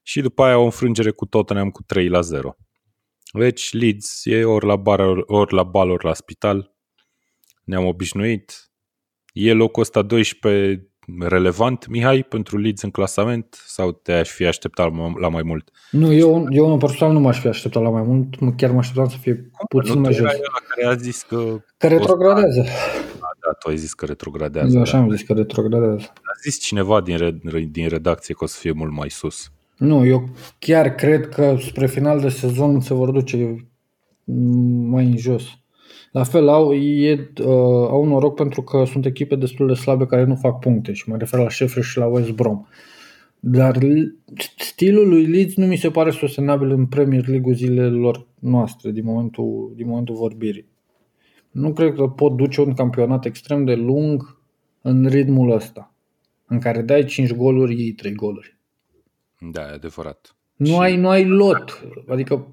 și după aia o înfrângere cu Tottenham cu 3 la 0. Deci Leeds e ori la, bar, ori la bal, ori la spital. Ne-am obișnuit. E locul ăsta 12 relevant, Mihai, pentru Leeds în clasament sau te-aș fi așteptat la mai mult? Nu, eu, eu în personal nu m-aș fi așteptat la mai mult, mă- chiar mă așteptam să fie puțin nu mai tu jos. erai ăla care a zis că... Că retrogradează. Da, tu ai zis că retrogradează. Eu așa da. am zis că retrogradează. A zis cineva din, re, din redacție că o să fie mult mai sus. Nu, eu chiar cred că spre final de sezon se vor duce mai în jos. La fel, au, e, uh, au noroc pentru că sunt echipe destul de slabe care nu fac puncte și mă refer la Sheffield și la West Brom. Dar l- stilul lui Leeds nu mi se pare sustenabil în Premier League zilelor noastre, din momentul, din momentul vorbirii. Nu cred că pot duce un campionat extrem de lung în ritmul ăsta, în care dai 5 goluri, iei 3 goluri. Da, e adevărat. Nu Și- ai, nu ai lot. Adică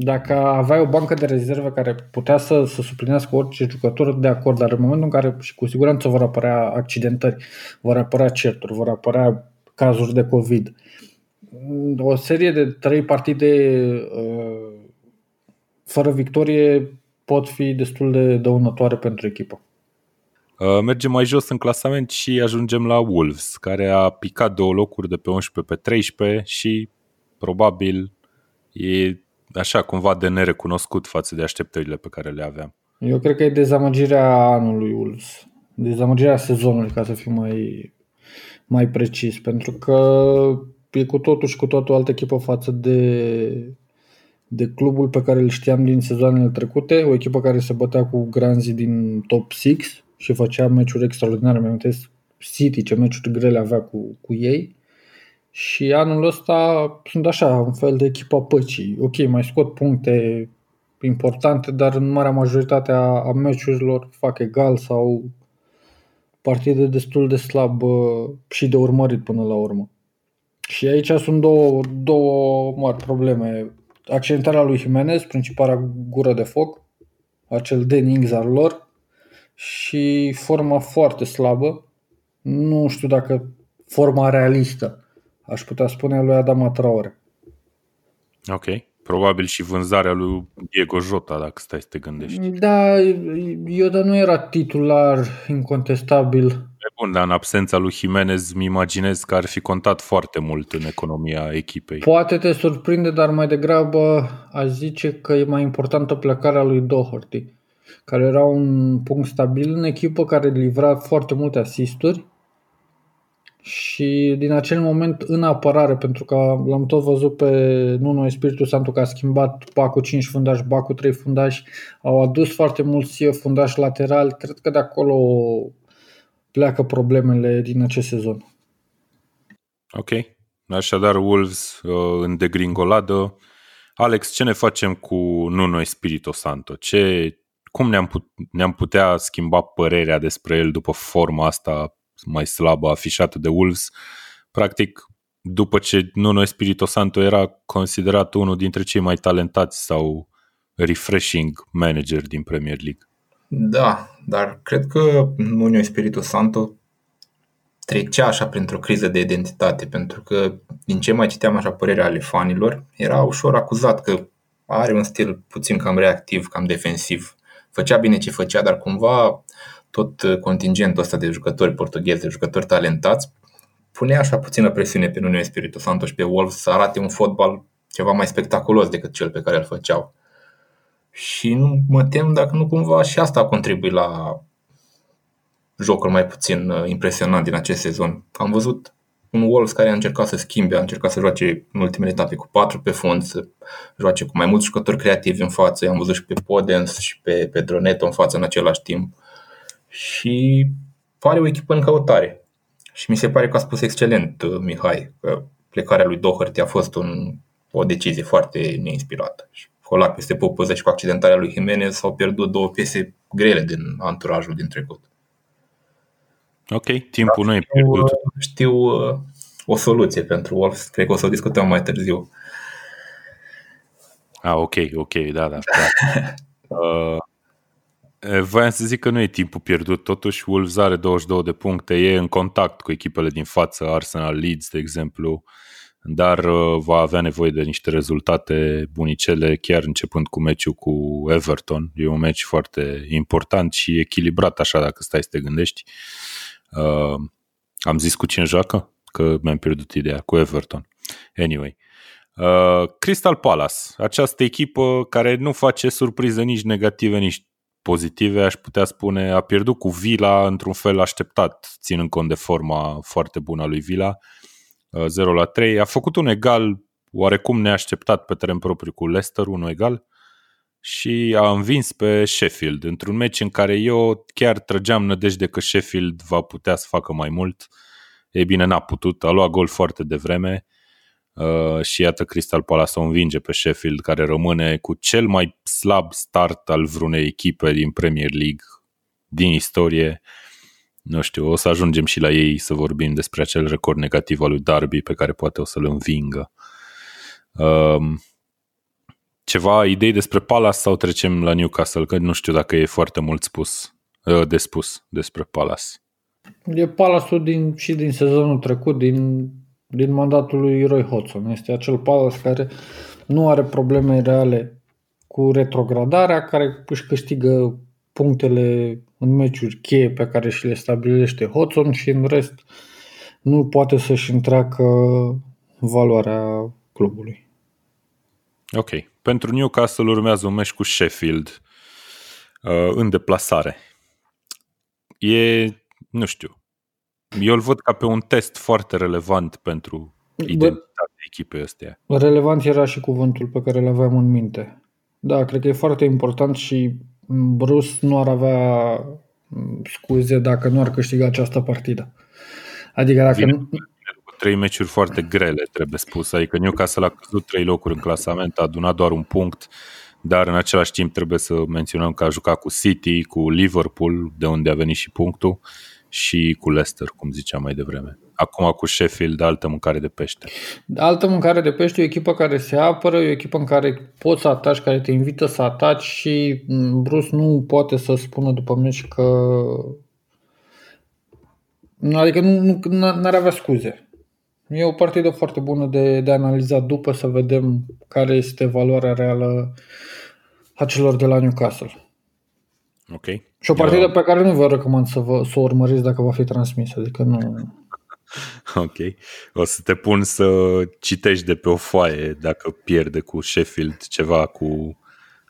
dacă aveai o bancă de rezerve care putea să, să suplinească orice jucător, de acord, dar în momentul în care și cu siguranță vor apărea accidentări, vor apărea certuri, vor apărea cazuri de COVID, o serie de trei partide uh, fără victorie pot fi destul de dăunătoare pentru echipă. Uh, Mergem mai jos în clasament și ajungem la Wolves, care a picat două locuri de pe 11 pe 13 și probabil e așa cumva de nerecunoscut față de așteptările pe care le aveam. Eu cred că e dezamăgirea anului Wolves. Dezamăgirea sezonului, ca să fiu mai, mai precis. Pentru că e cu totul și cu totul altă echipă față de, de clubul pe care îl știam din sezoanele trecute. O echipă care se bătea cu granzii din top 6 și făcea meciuri extraordinare. Mi-am amintesc City, ce meciuri grele avea cu, cu ei. Și anul ăsta sunt așa, un fel de echipă păcii. Ok, mai scot puncte importante, dar în marea majoritate a, a meciurilor fac egal sau partide destul de slab uh, și de urmărit până la urmă. Și aici sunt două, două mari probleme. Accentarea lui Jimenez, principala gură de foc, acel Dan Ings al lor, și forma foarte slabă. Nu știu dacă forma realistă, aș putea spune a lui Adama Traore. Ok. Probabil și vânzarea lui Diego Jota, dacă stai să te gândești. Da, Ioda nu era titular incontestabil. E bun, dar în absența lui Jimenez îmi imaginez că ar fi contat foarte mult în economia echipei. Poate te surprinde, dar mai degrabă aș zice că e mai importantă plecarea lui Doherty, care era un punct stabil în echipă, care livra foarte multe asisturi și din acel moment în apărare, pentru că l-am tot văzut pe Nuno Espiritu Santu că a schimbat ba cu 5 fundași, ba cu 3 fundași, au adus foarte mulți fundași laterali, cred că de acolo pleacă problemele din acest sezon. Ok. Așadar, Wolves uh, în degringoladă. Alex, ce ne facem cu Nuno Espirito Santo? Ce, cum ne-am, put, ne-am putea schimba părerea despre el după forma asta mai slabă afișată de Wolves? Practic, după ce Nuno Espirito Santo era considerat unul dintre cei mai talentați sau refreshing manager din Premier League. Da, dar cred că Nuno Espiritu Santo trecea așa printr-o criză de identitate, pentru că din ce mai citeam așa părerea ale fanilor, era ușor acuzat că are un stil puțin cam reactiv, cam defensiv. Făcea bine ce făcea, dar cumva tot contingentul ăsta de jucători portughezi, de jucători talentați, punea așa puțină presiune pe Nuno Espiritu Santo și pe Wolves să arate un fotbal ceva mai spectaculos decât cel pe care îl făceau. Și nu mă tem dacă nu cumva și asta a contribuit la jocul mai puțin uh, impresionant din acest sezon. Am văzut un Wolves care a încercat să schimbe, a încercat să joace în ultimele etape cu patru pe fund, să joace cu mai mulți jucători creativi în față. I-am văzut și pe Podens și pe Pedro Neto în față în același timp. Și pare o echipă în căutare. Și mi se pare că a spus excelent uh, Mihai că plecarea lui Doherty a fost un, o decizie foarte neinspirată. Și colac peste popoză și cu accidentarea lui Jimenez s-au pierdut două piese grele din anturajul din trecut. Ok, timpul da, nu e pierdut. Știu uh, o soluție pentru Wolves, cred că o să o discutăm mai târziu. Ah, ok, ok, da, da. da. uh, Voiam să zic că nu e timpul pierdut, totuși Wolves are 22 de puncte, e în contact cu echipele din față, Arsenal, Leeds, de exemplu, dar uh, va avea nevoie de niște rezultate bunicele, chiar începând cu meciul cu Everton. E un meci foarte important și echilibrat, așa, dacă stai să te gândești. Uh, am zis cu cine joacă? Că mi-am pierdut ideea, cu Everton. Anyway. Uh, Crystal Palace, această echipă care nu face surprize nici negative, nici pozitive, aș putea spune, a pierdut cu Vila într-un fel așteptat, ținând cont de forma foarte bună a lui Vila, 0 uh, la 3. A făcut un egal oarecum neașteptat pe teren propriu cu Leicester, unul egal, și a învins pe Sheffield într-un meci în care eu chiar trăgeam nădejde că Sheffield va putea să facă mai mult. Ei bine, n-a putut, a luat gol foarte devreme Uh, și iată Crystal Palace o învinge pe Sheffield care rămâne cu cel mai slab start al vreunei echipe din Premier League din istorie. Nu știu, o să ajungem și la ei să vorbim despre acel record negativ al lui Darby pe care poate o să-l învingă. Um, ceva idei despre Palace sau trecem la Newcastle? Că nu știu dacă e foarte mult spus, uh, de spus despre Palace. E Palace-ul din, și din sezonul trecut, din din mandatul lui Roy Hodgson. Este acel Palace care nu are probleme reale cu retrogradarea, care își câștigă punctele în meciuri cheie pe care și le stabilește Hodgson și în rest nu poate să-și întreacă valoarea clubului. Ok. Pentru Newcastle urmează un meci cu Sheffield uh, în deplasare. E, nu știu, eu îl văd ca pe un test foarte relevant pentru identitatea echipei astea. Relevant era și cuvântul pe care îl aveam în minte. Da, cred că e foarte important și Bruce nu ar avea scuze dacă nu ar câștiga această partidă. Adică dacă Vine, nu... Trei meciuri foarte grele, trebuie spus. Adică Newcastle a căzut trei locuri în clasament, a adunat doar un punct, dar în același timp trebuie să menționăm că a jucat cu City, cu Liverpool, de unde a venit și punctul, și cu Leicester, cum ziceam mai devreme. Acum cu Sheffield, altă mâncare de pește. Altă mâncare de pește e o echipă care se apără, e o echipă în care poți să ataci, care te invită să ataci și mm, Bruce nu poate să spună după meci că... Adică nu, nu ar avea scuze. E o partidă foarte bună de, de analizat după să vedem care este valoarea reală a celor de la Newcastle. Ok. Și o partidă Eu... pe care nu vă recomand să, vă, să o urmăriți dacă va fi transmisă, adică nu... Ok. O să te pun să citești de pe o foaie dacă pierde cu Sheffield ceva cu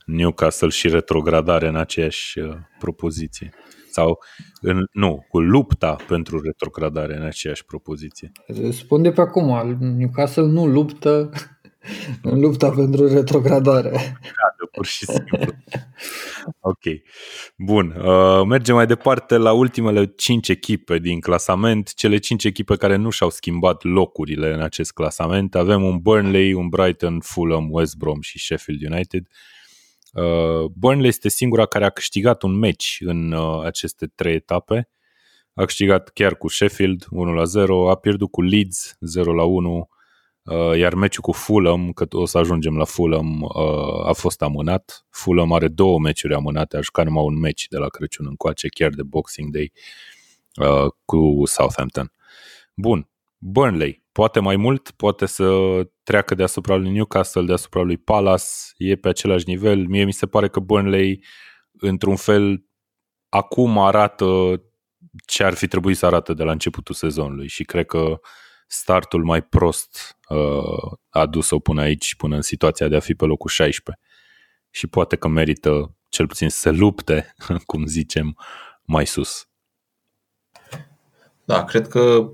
Newcastle și retrogradare în aceeași uh, propoziție. Sau, în, nu, cu lupta pentru retrogradare în aceeași propoziție. Spun de pe acum, Newcastle nu luptă în lupta pentru retrogradare. Da, pur și simplu. Ok. Bun. Uh, mergem mai departe la ultimele cinci echipe din clasament. Cele cinci echipe care nu și-au schimbat locurile în acest clasament. Avem un Burnley, un Brighton, Fulham, West Brom și Sheffield United. Uh, Burnley este singura care a câștigat un meci în uh, aceste trei etape. A câștigat chiar cu Sheffield 1-0, a pierdut cu Leeds 0-1, Uh, iar meciul cu Fulham, că o să ajungem la Fulham, uh, a fost amânat. Fulham are două meciuri amânate, a jucat numai un meci de la Crăciun încoace, chiar de Boxing Day, uh, cu Southampton. Bun, Burnley, poate mai mult, poate să treacă deasupra lui Newcastle, deasupra lui Palace, e pe același nivel. Mie mi se pare că Burnley, într-un fel, acum arată ce ar fi trebuit să arate de la începutul sezonului și cred că startul mai prost uh, a dus-o până aici, până în situația de a fi pe locul 16. Și poate că merită cel puțin să lupte, cum zicem, mai sus. Da, cred că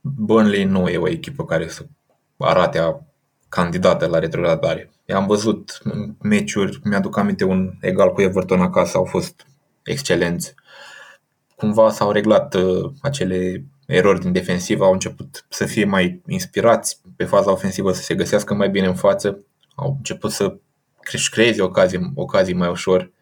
Burnley nu e o echipă care să arate a candidată la retrogradare. Am văzut meciuri, mi-aduc aminte un egal cu Everton acasă, au fost excelenți. Cumva s-au reglat uh, acele erori din defensivă, au început să fie mai inspirați pe faza ofensivă, să se găsească mai bine în față, au început să creeze ocazii, ocazii mai ușor.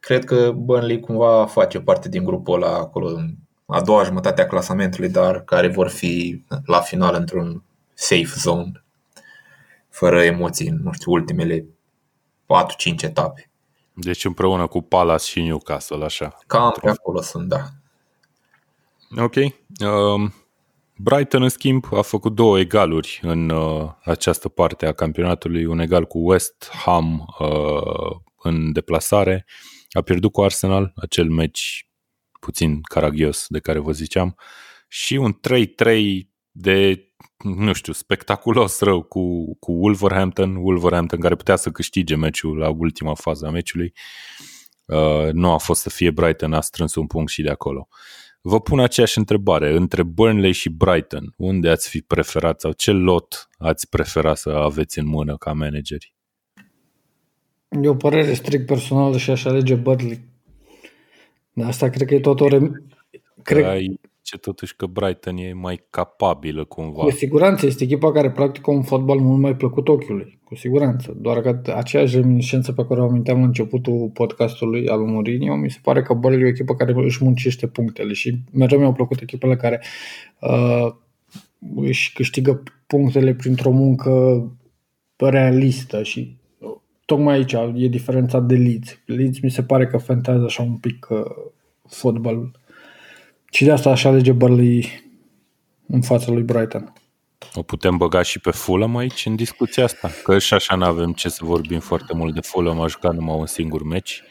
Cred că Burnley cumva face parte din grupul ăla acolo, în a doua jumătate a clasamentului, dar care vor fi la final într-un safe zone, fără emoții în, nu știu, ultimele 4-5 etape. Deci împreună cu Palace și Newcastle, așa. Cam pe acolo sunt, da. Ok. Um, Brighton, în schimb, a făcut două egaluri în uh, această parte a campionatului. Un egal cu West Ham uh, în deplasare. A pierdut cu Arsenal acel meci puțin caragios de care vă ziceam. Și un 3-3 de, nu știu, spectaculos rău cu, cu Wolverhampton. Wolverhampton care putea să câștige meciul la ultima fază a meciului. Uh, nu a fost să fie Brighton, a strâns un punct și de acolo. Vă pun aceeași întrebare. Între Burnley și Brighton, unde ați fi preferat sau ce lot ați prefera să aveți în mână ca manageri? E o părere strict personală și aș alege Burnley. Dar asta cred că e tot o... Rem... Cred... Ai ce totuși că Brighton e mai capabilă cumva. Cu siguranță, este echipa care practică un fotbal mult mai plăcut ochiului, cu siguranță. Doar că aceeași reminiscență pe care o aminteam la începutul podcastului al Mourinho, mi se pare că Burnley e o echipă care își muncește punctele și mereu mi-au plăcut echipele care uh, își câștigă punctele printr-o muncă realistă și tocmai aici e diferența de Leeds. Leeds mi se pare că fentează așa un pic uh, fotbalul și de asta aș alege Burnley în fața lui Brighton. O putem băga și pe Fulham aici în discuția asta? Că și așa nu avem ce să vorbim foarte mult de Fulham, aș jucat numai un singur meci.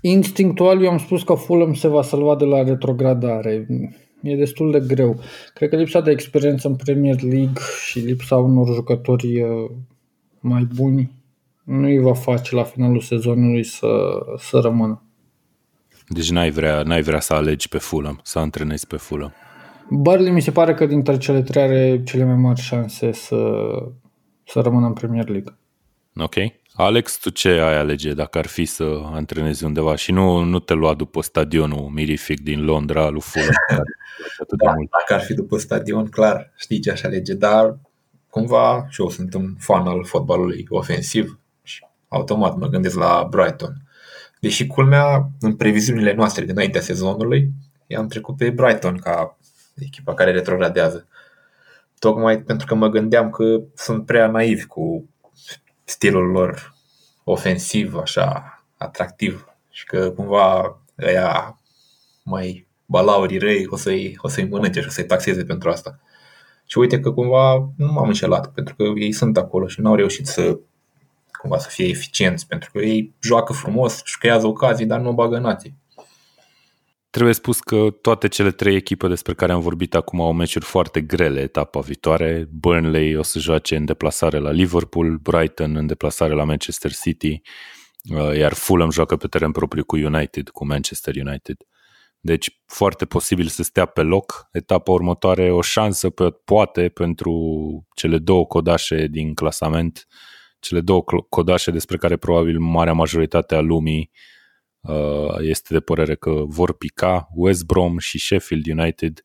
Instinctual eu am spus că Fulham se va salva de la retrogradare. E destul de greu. Cred că lipsa de experiență în Premier League și lipsa unor jucători uh, mai buni nu îi va face la finalul sezonului să, să rămână. Deci n-ai vrea, n-ai vrea să alegi pe Fulham, să antrenezi pe Fulham. Burnley mi se pare că dintre cele trei are cele mai mari șanse să, să rămână în Premier League. Ok. Alex, tu ce ai alege dacă ar fi să antrenezi undeva și nu, nu te lua după stadionul mirific din Londra lui Fulham? da, dacă ar fi după stadion, clar, știi ce aș alege, dar cumva și eu sunt un fan al fotbalului ofensiv și automat mă gândesc la Brighton. Deși culmea, în previziunile noastre dinaintea sezonului, i-am trecut pe Brighton ca echipa care retrogradează. Tocmai pentru că mă gândeam că sunt prea naivi cu stilul lor ofensiv, așa, atractiv și că cumva ăia mai balaurii răi o să-i, o să-i mănânce și o să-i taxeze pentru asta. Și uite că cumva nu m-am înșelat, pentru că ei sunt acolo și n-au reușit să cumva să fie eficienți, pentru că ei joacă frumos, își creează ocazii, dar nu o bagă nații. Trebuie spus că toate cele trei echipe despre care am vorbit acum au meciuri foarte grele etapa viitoare. Burnley o să joace în deplasare la Liverpool, Brighton în deplasare la Manchester City, uh, iar Fulham joacă pe teren propriu cu United, cu Manchester United. Deci foarte posibil să stea pe loc. Etapa următoare o șansă pe, poate pentru cele două codașe din clasament cele două codașe despre care probabil marea majoritate a lumii uh, este de părere că vor pica, West Brom și Sheffield United.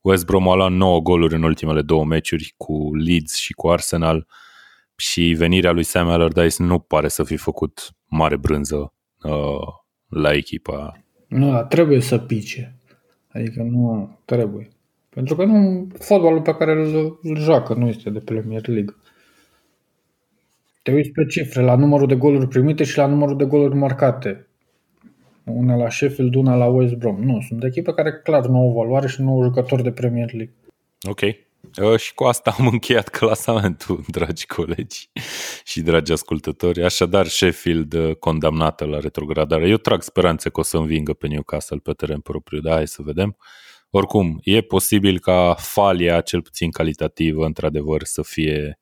West Brom a luat 9 goluri în ultimele două meciuri cu Leeds și cu Arsenal și venirea lui Sam Allardyce nu pare să fi făcut mare brânză uh, la echipa. Nu, dar trebuie să pice. Adică nu trebuie. Pentru că nu fotbalul pe care îl, îl joacă nu este de Premier League. Te uiți pe cifre, la numărul de goluri primite și la numărul de goluri marcate. Una la Sheffield, una la West Brom. Nu, sunt echipe care clar nu au valoare și nu au jucători de Premier League. Ok. Uh, și cu asta am încheiat clasamentul, dragi colegi și dragi ascultători. Așadar, Sheffield uh, condamnată la retrogradare. Eu trag speranțe că o să învingă pe Newcastle pe teren propriu, da, hai să vedem. oricum, e posibil ca falia, cel puțin calitativă, într-adevăr, să fie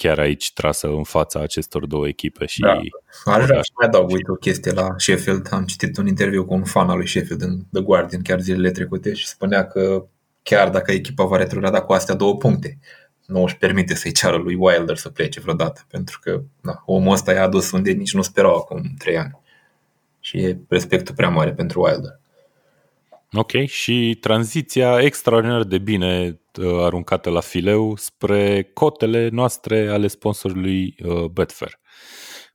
chiar aici trasă în fața acestor două echipe și Da. Aș vrea să mai adaug, uite, o chestie la Sheffield. Am citit un interviu cu un fan al lui Sheffield în The Guardian chiar zilele trecute și spunea că chiar dacă echipa va retrograda cu astea două puncte, nu își permite să-i ceară lui Wilder să plece vreodată, pentru că na, omul ăsta i-a adus unde nici nu sperau acum trei ani. Și e respectul prea mare pentru Wilder. Ok, și tranziția extraordinar de bine uh, aruncată la fileu spre cotele noastre ale sponsorului uh, Betfair.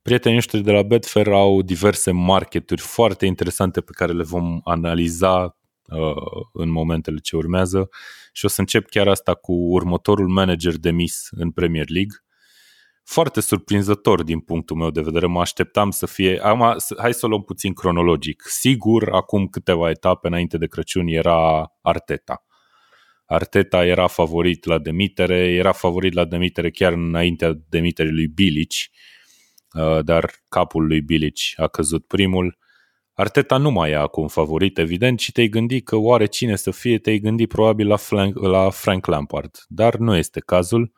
Prietenii noștri de la Betfair au diverse marketuri foarte interesante pe care le vom analiza uh, în momentele ce urmează și o să încep chiar asta cu următorul manager demis în Premier League. Foarte surprinzător din punctul meu de vedere, mă așteptam să fie... Am, hai să o luăm puțin cronologic. Sigur, acum câteva etape înainte de Crăciun era Arteta. Arteta era favorit la demitere, era favorit la demitere chiar înaintea demiterii lui Bilic, uh, dar capul lui Bilic a căzut primul. Arteta nu mai e acum favorit, evident, și te-ai gândit că oare cine să fie, te-ai gândit probabil la, Frank, la Frank Lampard, dar nu este cazul.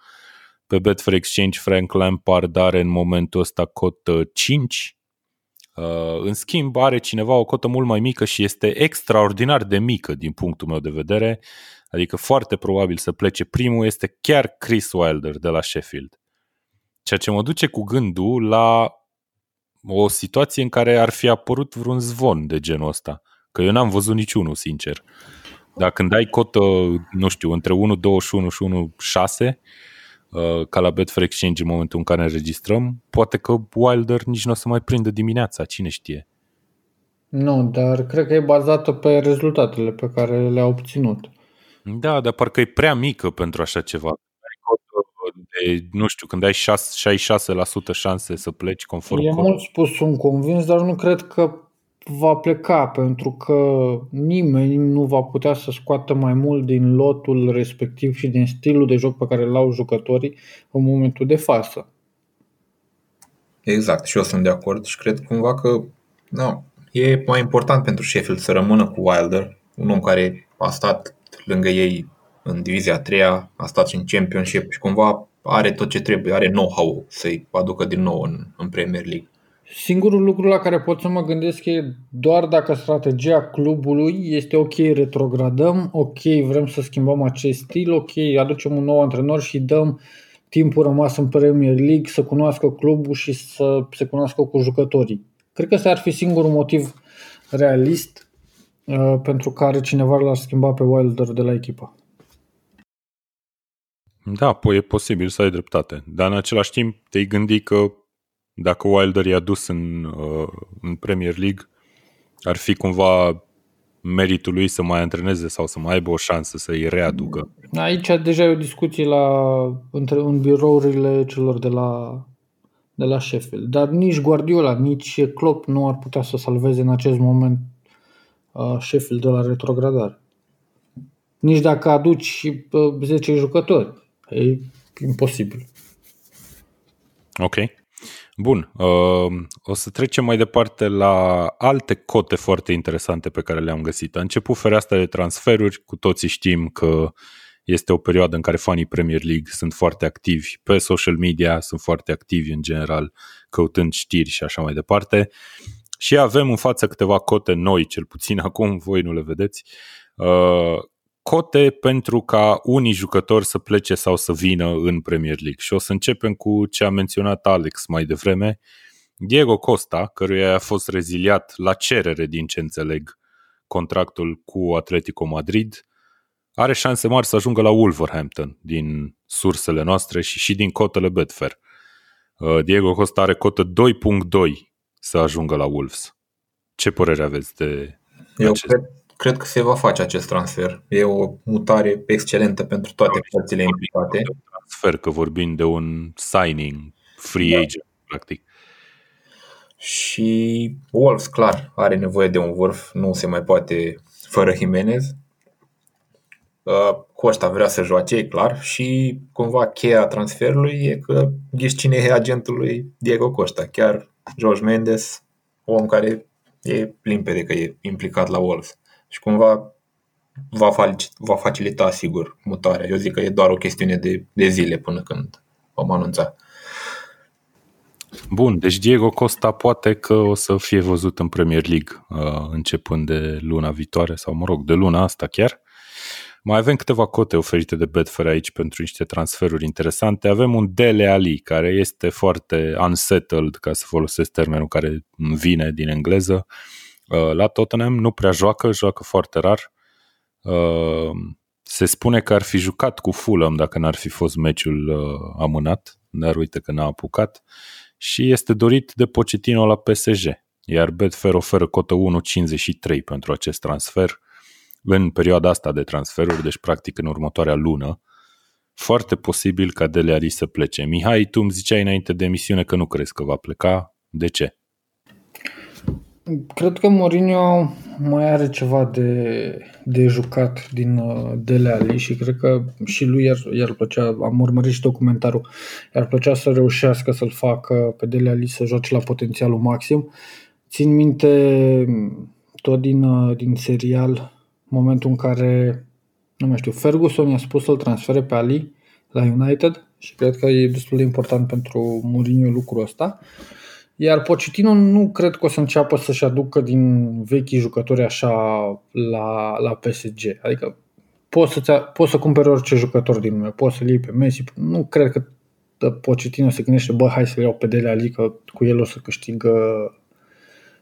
Pe Betfair Exchange, Frank Lampard are în momentul ăsta cotă 5. Uh, în schimb, are cineva o cotă mult mai mică și este extraordinar de mică din punctul meu de vedere, adică foarte probabil să plece primul, este chiar Chris Wilder de la Sheffield. Ceea ce mă duce cu gândul la o situație în care ar fi apărut vreun zvon de genul ăsta. Că eu n-am văzut niciunul, sincer. Dar când ai cotă, nu știu, între 1.21 și 1.6, uh, ca la Betfair Exchange în momentul în care ne înregistrăm, poate că Wilder nici nu o să mai prindă dimineața, cine știe. Nu, dar cred că e bazată pe rezultatele pe care le-a obținut. Da, dar parcă e prea mică pentru așa ceva. Ai cotă de, nu știu, când ai 6, 66% șanse să pleci conform E cotei. mult spus, sunt convins, dar nu cred că va pleca, pentru că nimeni nu va putea să scoată mai mult din lotul respectiv și din stilul de joc pe care îl au jucătorii în momentul de față. Exact, și eu sunt de acord și cred cumva că nu, e mai important pentru Sheffield să rămână cu Wilder, un om care a stat lângă ei în divizia a treia, a stat și în Championship și cumva are tot ce trebuie, are know-how să-i aducă din nou în, în Premier League. Singurul lucru la care pot să mă gândesc e doar dacă strategia clubului este ok, retrogradăm, ok, vrem să schimbăm acest stil, ok, aducem un nou antrenor și dăm timpul rămas în Premier League să cunoască clubul și să se cunoască cu jucătorii. Cred că ăsta ar fi singurul motiv realist uh, pentru care cineva l-ar schimba pe Wilder de la echipă. Da, po- e posibil să ai dreptate. Dar în același timp te-ai gândi că dacă Wilder i-a dus în, uh, în Premier League, ar fi cumva meritul lui să mai antreneze sau să mai aibă o șansă să îi readucă. Aici deja e o discuție la, între, în birourile celor de la, de la Sheffield. Dar nici Guardiola, nici Klopp nu ar putea să salveze în acest moment uh, Sheffield de la retrogradare. Nici dacă aduci uh, 10 jucători. E imposibil. Ok. Bun. Uh, o să trecem mai departe la alte cote foarte interesante pe care le-am găsit. A început fereastra de transferuri, cu toții știm că este o perioadă în care fanii Premier League sunt foarte activi pe social media, sunt foarte activi în general, căutând știri și așa mai departe. Și avem în față câteva cote noi, cel puțin acum, voi nu le vedeți, uh, cote pentru ca unii jucători să plece sau să vină în Premier League. Și o să începem cu ce a menționat Alex mai devreme, Diego Costa, căruia a fost reziliat la cerere, din ce înțeleg, contractul cu Atletico Madrid, are șanse mari să ajungă la Wolverhampton din sursele noastre și și din cotele Betfair. Uh, Diego Costa are cotă 2.2 să ajungă la Wolves. Ce părere aveți de Eu acest? cred, cred că se va face acest transfer. E o mutare excelentă pentru toate părțile implicate. Transfer că vorbim de un signing, free Da. agent, practic. Și Wolves, clar, are nevoie de un vârf, nu se mai poate fără Jimenez. Uh, Costa vrea să joace, e clar, și cumva cheia transferului e că ghiși cine e agentul lui Diego Costa. Chiar George Mendes, om care e limpede că e implicat la Wolves. Și cumva va, faci- va facilita sigur mutarea. Eu zic că e doar o chestiune de, de zile până când vom anunța. Bun, deci Diego Costa poate că o să fie văzut în Premier League uh, începând de luna viitoare sau, mă rog, de luna asta chiar. Mai avem câteva cote oferite de Betfair aici pentru niște transferuri interesante. Avem un Dele Ali, care este foarte unsettled, ca să folosesc termenul care vine din engleză, uh, la Tottenham. Nu prea joacă, joacă foarte rar. Uh, se spune că ar fi jucat cu Fulham dacă n-ar fi fost meciul uh, amânat, dar uite că n-a apucat. Și este dorit de Pochettino la PSG, iar Betfair oferă cotă 1.53 pentru acest transfer în perioada asta de transferuri, deci practic în următoarea lună, foarte posibil ca Dele Alli să plece. Mihai, tu îmi ziceai înainte de emisiune că nu crezi că va pleca. De ce? Cred că Mourinho mai are ceva de, de jucat din uh, Dele Ali și cred că și lui iar, iar plăcea, am urmărit și documentarul, iar plăcea să reușească să-l facă pe Dele Ali să joace la potențialul maxim. Țin minte tot din, uh, din serial momentul în care, nu mai știu, Ferguson i-a spus să-l transfere pe Ali la United și cred că e destul de important pentru Mourinho lucrul ăsta. Iar Pochettino nu cred că o să înceapă să-și aducă din vechii jucători așa la, la PSG. Adică poți să, poți să cumperi orice jucător din lume, poți să-l iei pe Messi. Nu cred că Pochettino se gândește, bă, hai să iau pe Dele Ali, că cu el o să câștigă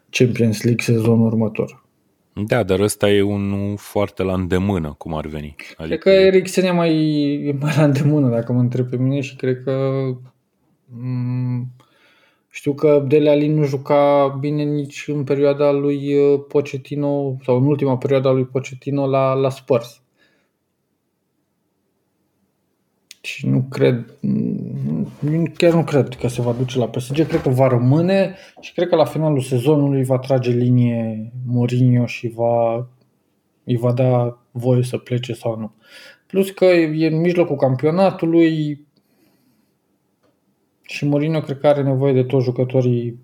Champions League sezonul următor. Da, dar ăsta e unul foarte la îndemână, cum ar veni. Adică... Cred că Eriksen e mai, e mai la îndemână, dacă mă întreb pe mine și cred că m- știu că Dele Ali nu juca bine nici în perioada lui uh, Pochettino sau în ultima perioadă a lui Pochettino la, la Spurs. Și nu cred, chiar nu cred că se va duce la PSG, cred că va rămâne și cred că la finalul sezonului va trage linie Mourinho și va, îi va da voie să plece sau nu. Plus că e în mijlocul campionatului și Mourinho cred că are nevoie de toți jucătorii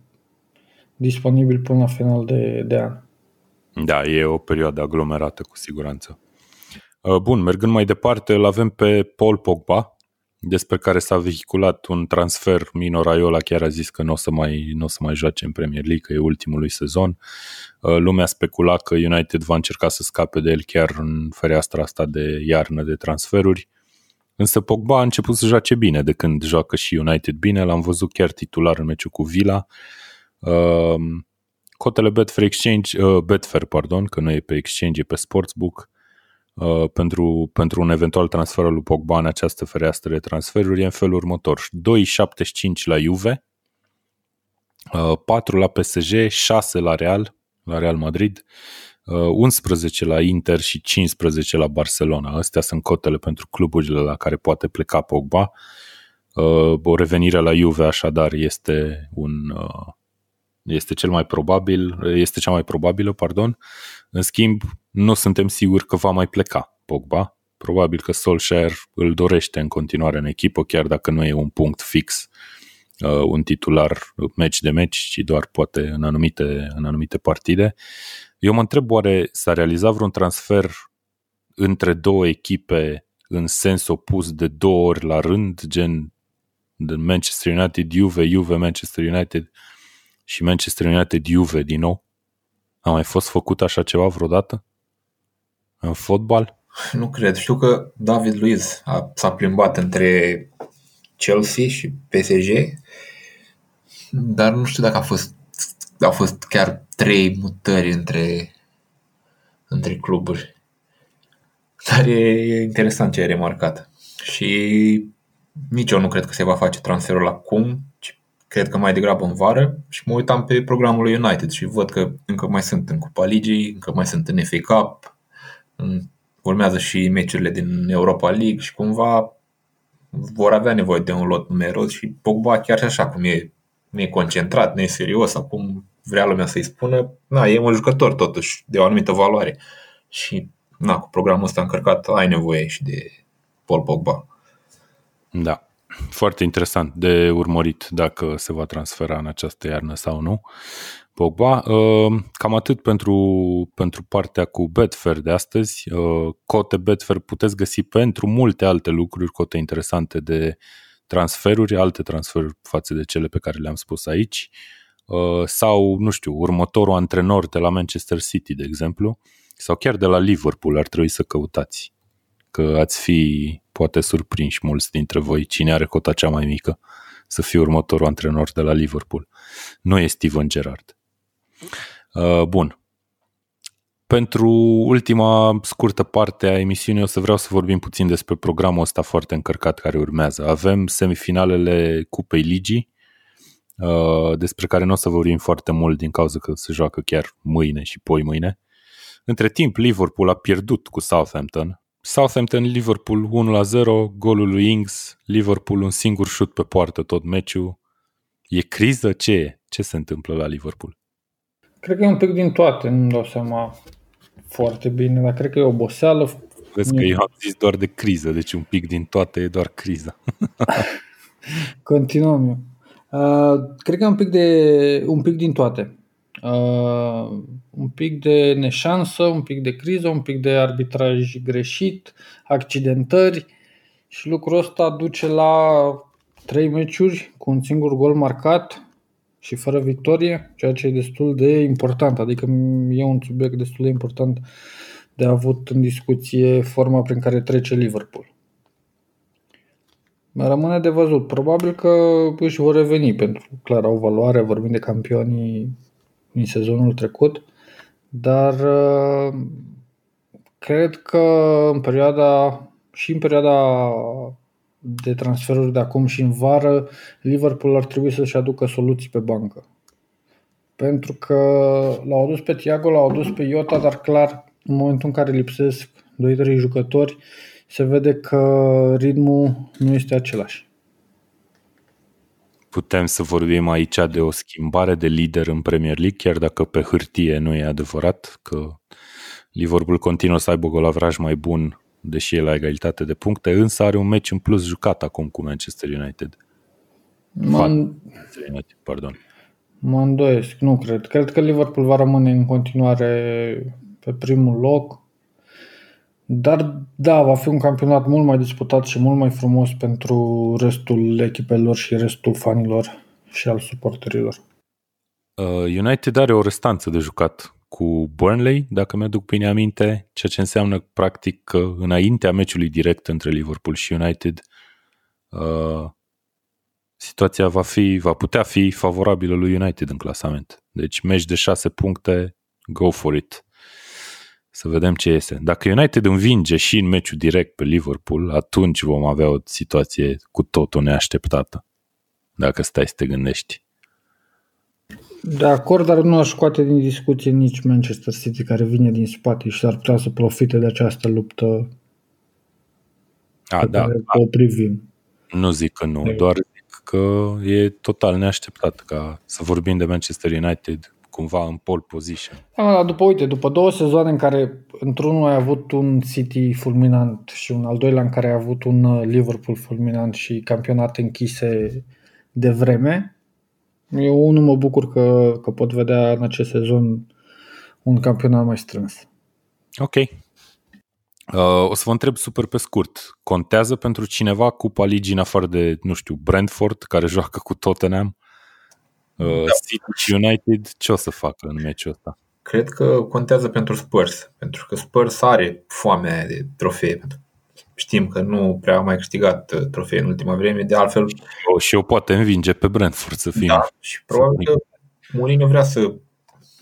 disponibili până la final de, de an. Da, e o perioadă aglomerată cu siguranță. Uh, bun, mergând mai departe, îl avem pe Paul Pogba, despre care s-a vehiculat un transfer. Mino Raiola chiar a zis că nu o să mai, n-o să mai joace în Premier League, că e ultimul lui sezon. Uh, lumea specula că United va încerca să scape de el chiar în fereastra asta de iarnă de transferuri. Însă Pogba a început să joace bine de când joacă și United bine, l-am văzut chiar titular în meciul cu Villa. Uh, cotele Betfair Exchange, uh, Betfair, pardon, că nu e pe Exchange, e pe Sportsbook, Uh, pentru, pentru un eventual transfer al lui Pogba în această fereastră de transferuri e în felul următor. 2,75 la Juve, 4 uh, la PSG, 6 la Real, la Real Madrid, 11 uh, la Inter și 15 la Barcelona. Astea sunt cotele pentru cluburile la care poate pleca Pogba. O revenire la Juve așadar este un este cel mai probabil, este cea mai probabilă, pardon. În schimb, nu suntem siguri că va mai pleca Pogba. Probabil că Solskjaer îl dorește în continuare în echipă, chiar dacă nu e un punct fix, uh, un titular meci de meci, ci doar poate în anumite, în anumite partide. Eu mă întreb, oare s-a realizat vreun transfer între două echipe în sens opus de două ori la rând, gen de Manchester United, Juve, Juve, Manchester United și Manchester United, Juve din nou? A mai fost făcut așa ceva vreodată? în fotbal? Nu cred. Știu că David Luiz a, s-a plimbat între Chelsea și PSG, dar nu știu dacă a fost, au fost chiar trei mutări între, între cluburi. Dar e, e interesant ce ai remarcat. Și nici eu nu cred că se va face transferul acum, ci cred că mai degrabă în vară și mă uitam pe programul lui United și văd că încă mai sunt în Cupa Ligii, încă mai sunt în FA Cup, urmează și meciurile din Europa League și cumva vor avea nevoie de un lot numeros și Pogba chiar și așa cum e, nu e concentrat, nu e serios, acum vrea lumea să-i spună, na, e un jucător totuși de o anumită valoare și na, cu programul ăsta încărcat ai nevoie și de Paul Pogba. Da, foarte interesant de urmărit dacă se va transfera în această iarnă sau nu. Pogba. Uh, cam atât pentru, pentru partea cu Betfair de astăzi. Uh, cote Betfair puteți găsi pentru multe alte lucruri, cote interesante de transferuri, alte transferuri față de cele pe care le-am spus aici. Uh, sau, nu știu, următorul antrenor de la Manchester City, de exemplu, sau chiar de la Liverpool ar trebui să căutați. Că ați fi poate surprinși mulți dintre voi cine are cota cea mai mică să fie următorul antrenor de la Liverpool. Nu e Steven Gerrard. Uh, bun. Pentru ultima scurtă parte a emisiunii o să vreau să vorbim puțin despre programul ăsta foarte încărcat care urmează. Avem semifinalele Cupei Ligii, uh, despre care nu o să vorbim foarte mult din cauza că se joacă chiar mâine și poi mâine. Între timp, Liverpool a pierdut cu Southampton. Southampton-Liverpool 1-0, golul lui Ings, Liverpool un singur șut pe poartă tot meciul. E criză? Ce e? Ce se întâmplă la Liverpool? Cred că e un pic din toate, nu-mi dau seama foarte bine, dar cred că e oboseală. Vezi că eu am zis doar de criză, deci un pic din toate e doar criza. Continuăm eu. Uh, cred că e un pic, de, un pic din toate. Uh, un pic de neșansă, un pic de criză, un pic de arbitraj greșit, accidentări și lucrul ăsta duce la trei meciuri cu un singur gol marcat și fără victorie, ceea ce e destul de important, adică e un subiect destul de important de avut în discuție forma prin care trece Liverpool. Rămâne de văzut. Probabil că își vor reveni, pentru că clar au valoare, vorbim de campionii din sezonul trecut, dar uh, cred că în perioada și în perioada de transferuri de acum și în vară, Liverpool ar trebui să-și aducă soluții pe bancă. Pentru că l-au adus pe Thiago, l-au adus pe Iota, dar clar, în momentul în care lipsesc 2-3 jucători, se vede că ritmul nu este același. Putem să vorbim aici de o schimbare de lider în Premier League, chiar dacă pe hârtie nu e adevărat, că Liverpool continuă să aibă golavraj mai bun deși e la egalitate de puncte, însă are un meci în plus jucat acum cu Manchester United. Mă, United, pardon. Mă îndoiesc, nu cred. Cred că Liverpool va rămâne în continuare pe primul loc. Dar da, va fi un campionat mult mai disputat și mult mai frumos pentru restul echipelor și restul fanilor și al suporterilor. Uh, United are o restanță de jucat cu Burnley, dacă mi-aduc bine aminte, ceea ce înseamnă practic că înaintea meciului direct între Liverpool și United uh, situația va, fi, va putea fi favorabilă lui United în clasament. Deci meci de șase puncte, go for it. Să vedem ce iese. Dacă United învinge și în meciul direct pe Liverpool, atunci vom avea o situație cu totul neașteptată. Dacă stai să te gândești. De acord, dar nu aș scoate din discuție nici Manchester City care vine din spate și ar putea să profite de această luptă A, pe da, care da. o privim. Nu zic că nu, doar zic că e total neașteptat ca să vorbim de Manchester United cumva în pole position. Da, dar după, uite, după două sezoane în care într-unul ai avut un City fulminant și un al doilea în care ai avut un uh, Liverpool fulminant și campionate închise de vreme, eu unul mă bucur că, că pot vedea în acest sezon un campionat mai strâns. Ok. Uh, o să vă întreb super pe scurt. Contează pentru cineva Cupa Ligii în afară de, nu știu, Brentford, care joacă cu Tottenham? Uh, da. City și United, ce o să facă în meciul ăsta? Cred că contează pentru Spurs, pentru că Spurs are foamea de trofee. Pentru știm că nu prea a mai câștigat uh, trofee în ultima vreme, de altfel... O, și eu poate învinge pe Brentford să fie. Da, și probabil că Mourinho vrea să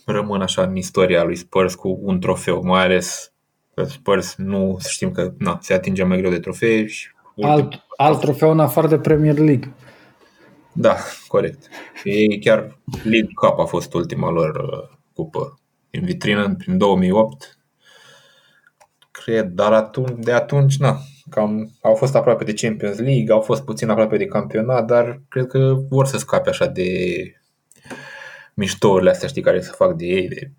rămână așa în istoria lui Spurs cu un trofeu, mai ales că Spurs nu știm că na, se atinge mai greu de trofee și alt, alt trofeu în afară de Premier League. Da, corect. Ei chiar League Cup a fost ultima lor uh, cupă în vitrină prin 2008 cred, dar atunci, de atunci, na, cam, au fost aproape de Champions League, au fost puțin aproape de campionat, dar cred că vor să scape așa de miștourile astea, știi, care să fac de ei, de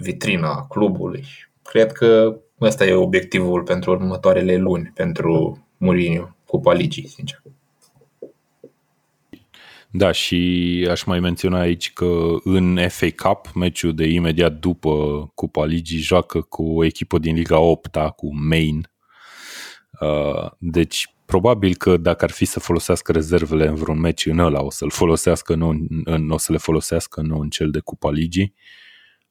vitrina clubului. Cred că ăsta e obiectivul pentru următoarele luni, pentru Mourinho, Cupa Ligii, sincer. Da, și aș mai menționa aici că în FA Cup, meciul de imediat după Cupa Ligii, joacă cu o echipă din Liga 8 cu Maine. Uh, deci, probabil că dacă ar fi să folosească rezervele în vreun meci în ăla, o să-l folosească, nu în, o să le folosească, nu în cel de Cupa Ligii.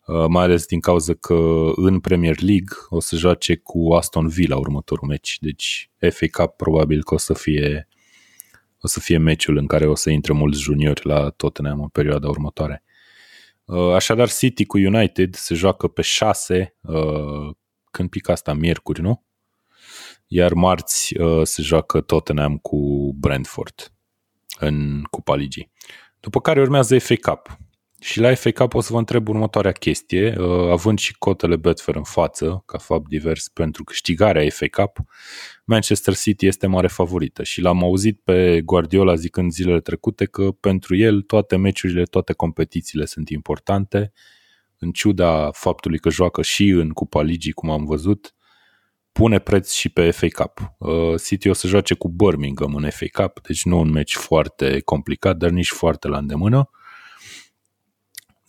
Uh, mai ales din cauza că în Premier League o să joace cu Aston Villa următorul meci. Deci FA Cup probabil că o să fie o să fie meciul în care o să intre mulți juniori la Tottenham în perioada următoare. Uh, așadar, City cu United se joacă pe 6, uh, când pică asta, miercuri, nu? Iar marți uh, se joacă Tottenham cu Brentford în Cupa Ligii. După care urmează FA Cup. Și la FA Cup o să vă întreb următoarea chestie, având și cotele Betfair în față, ca fapt divers pentru câștigarea FA Cup, Manchester City este mare favorită și l-am auzit pe Guardiola zicând zilele trecute că pentru el toate meciurile, toate competițiile sunt importante, în ciuda faptului că joacă și în Cupa Ligii, cum am văzut, pune preț și pe FA Cup. Uh, City o să joace cu Birmingham în FA Cup, deci nu un meci foarte complicat, dar nici foarte la îndemână.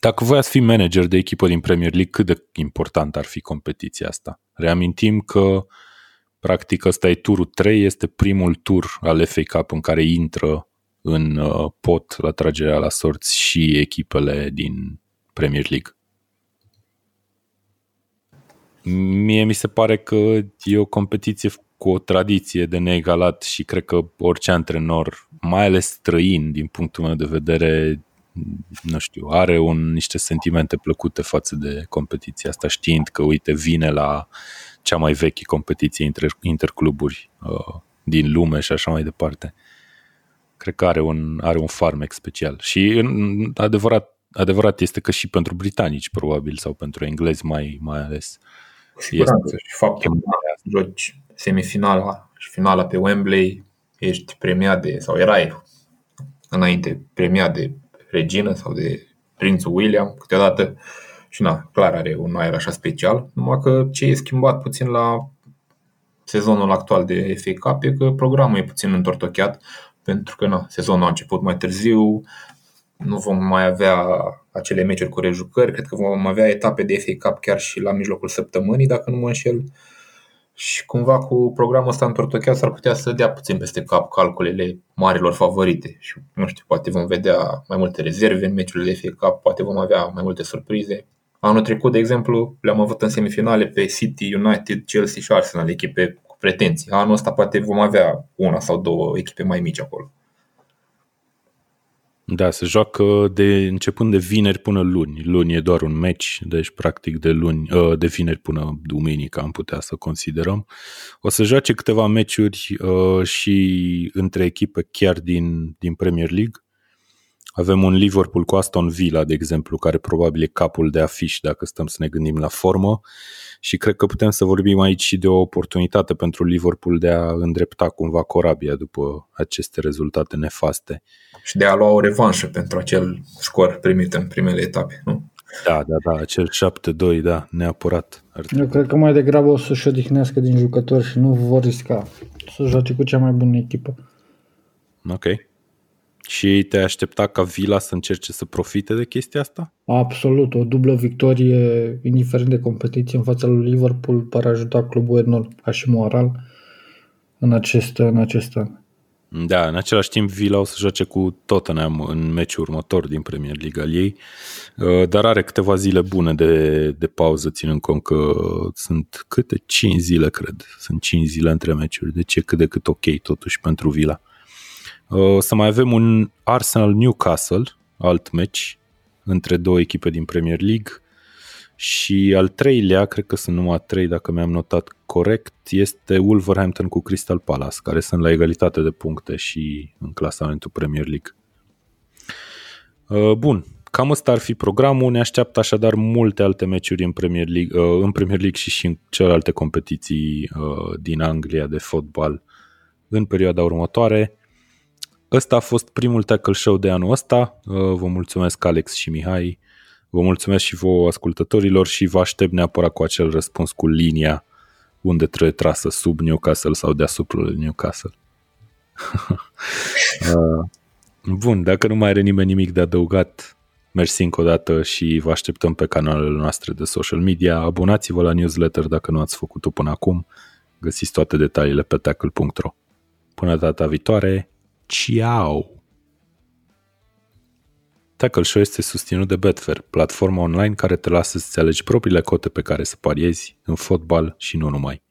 Dacă voi ați fi manager de echipă din Premier League, cât de important ar fi competiția asta? Reamintim că Practic ăsta e turul 3, este primul tur al FA Cup în care intră în uh, pot la tragerea la sorți și echipele din Premier League. Mie mi se pare că e o competiție cu o tradiție de neegalat și cred că orice antrenor, mai ales străin din punctul meu de vedere, nu știu, are un, niște sentimente plăcute față de competiția asta, știind că, uite, vine la cea mai veche competiție inter, intercluburi uh, din lume și așa mai departe. Cred că are un, are un farmec special. Și în, adevărat, adevărat este că și pentru britanici, probabil, sau pentru englezi mai, mai ales. Siguranță și faptul că joci semifinala și finala pe Wembley, ești premiat de, sau erai înainte premiat de regină sau de prințul William, câteodată și na, clar are un aer așa special, numai că ce e schimbat puțin la sezonul actual de FA Cup e că programul e puțin întortocheat, pentru că na, sezonul a început mai târziu, nu vom mai avea acele meciuri cu rejucări, cred că vom avea etape de FA Cup chiar și la mijlocul săptămânii, dacă nu mă înșel. Și cumva cu programul ăsta întortocheat s-ar putea să dea puțin peste cap calculele marilor favorite. Și nu știu, poate vom vedea mai multe rezerve în meciurile de FA Cup, poate vom avea mai multe surprize. Anul trecut, de exemplu, le-am avut în semifinale pe City, United, Chelsea și Arsenal, echipe cu pretenții. Anul ăsta poate vom avea una sau două echipe mai mici acolo. Da, se joacă de începând de vineri până luni. Luni e doar un meci, deci practic de luni, ă, de vineri până duminică am putea să considerăm. O să joace câteva meciuri ă, și între echipe chiar din, din Premier League. Avem un Liverpool cu Aston Villa, de exemplu, care probabil e capul de afiș dacă stăm să ne gândim la formă și cred că putem să vorbim aici și de o oportunitate pentru Liverpool de a îndrepta cumva corabia după aceste rezultate nefaste. Și de a lua o revanșă pentru acel scor primit în primele etape, nu? Da, da, da, acel 7-2, da, neapărat. Eu cred că mai degrabă o să-și odihnească din jucători și nu vor risca să joace cu cea mai bună echipă. Ok. Și te aștepta ca Vila să încerce să profite de chestia asta? Absolut, o dublă victorie, indiferent de competiție în fața lui Liverpool, pare ajuta clubul enorm, ca și moral, în acest, în acest an. Da, în același timp Vila o să joace cu Tottenham în meciul următor din Premier League al ei, uh, dar are câteva zile bune de, de pauză, ținând cont că sunt câte 5 zile, cred. Sunt 5 zile între meciuri, deci e cât de cât ok totuși pentru Vila. O să mai avem un Arsenal-Newcastle, alt meci, între două echipe din Premier League. Și al treilea, cred că sunt numai trei dacă mi-am notat corect, este Wolverhampton cu Crystal Palace, care sunt la egalitate de puncte și în clasamentul Premier League. Uh, bun, cam ăsta ar fi programul. Ne așteaptă așadar multe alte meciuri în Premier League, uh, în Premier League și și în celelalte competiții uh, din Anglia de fotbal în perioada următoare. Ăsta a fost primul Tackle Show de anul ăsta. Uh, vă mulțumesc Alex și Mihai. Vă mulțumesc și vouă ascultătorilor și vă aștept neapărat cu acel răspuns cu linia unde trebuie trasă sub Newcastle sau deasupra Newcastle. Uh, Bun, dacă nu mai are nimeni nimic de adăugat, mersi încă o dată și vă așteptăm pe canalele noastre de social media. Abonați-vă la newsletter dacă nu ați făcut-o până acum. Găsiți toate detaliile pe tackle.ro. Până data viitoare, ciao! Tackle Show este susținut de Betfair, platforma online care te lasă să-ți alegi propriile cote pe care să pariezi în fotbal și nu numai.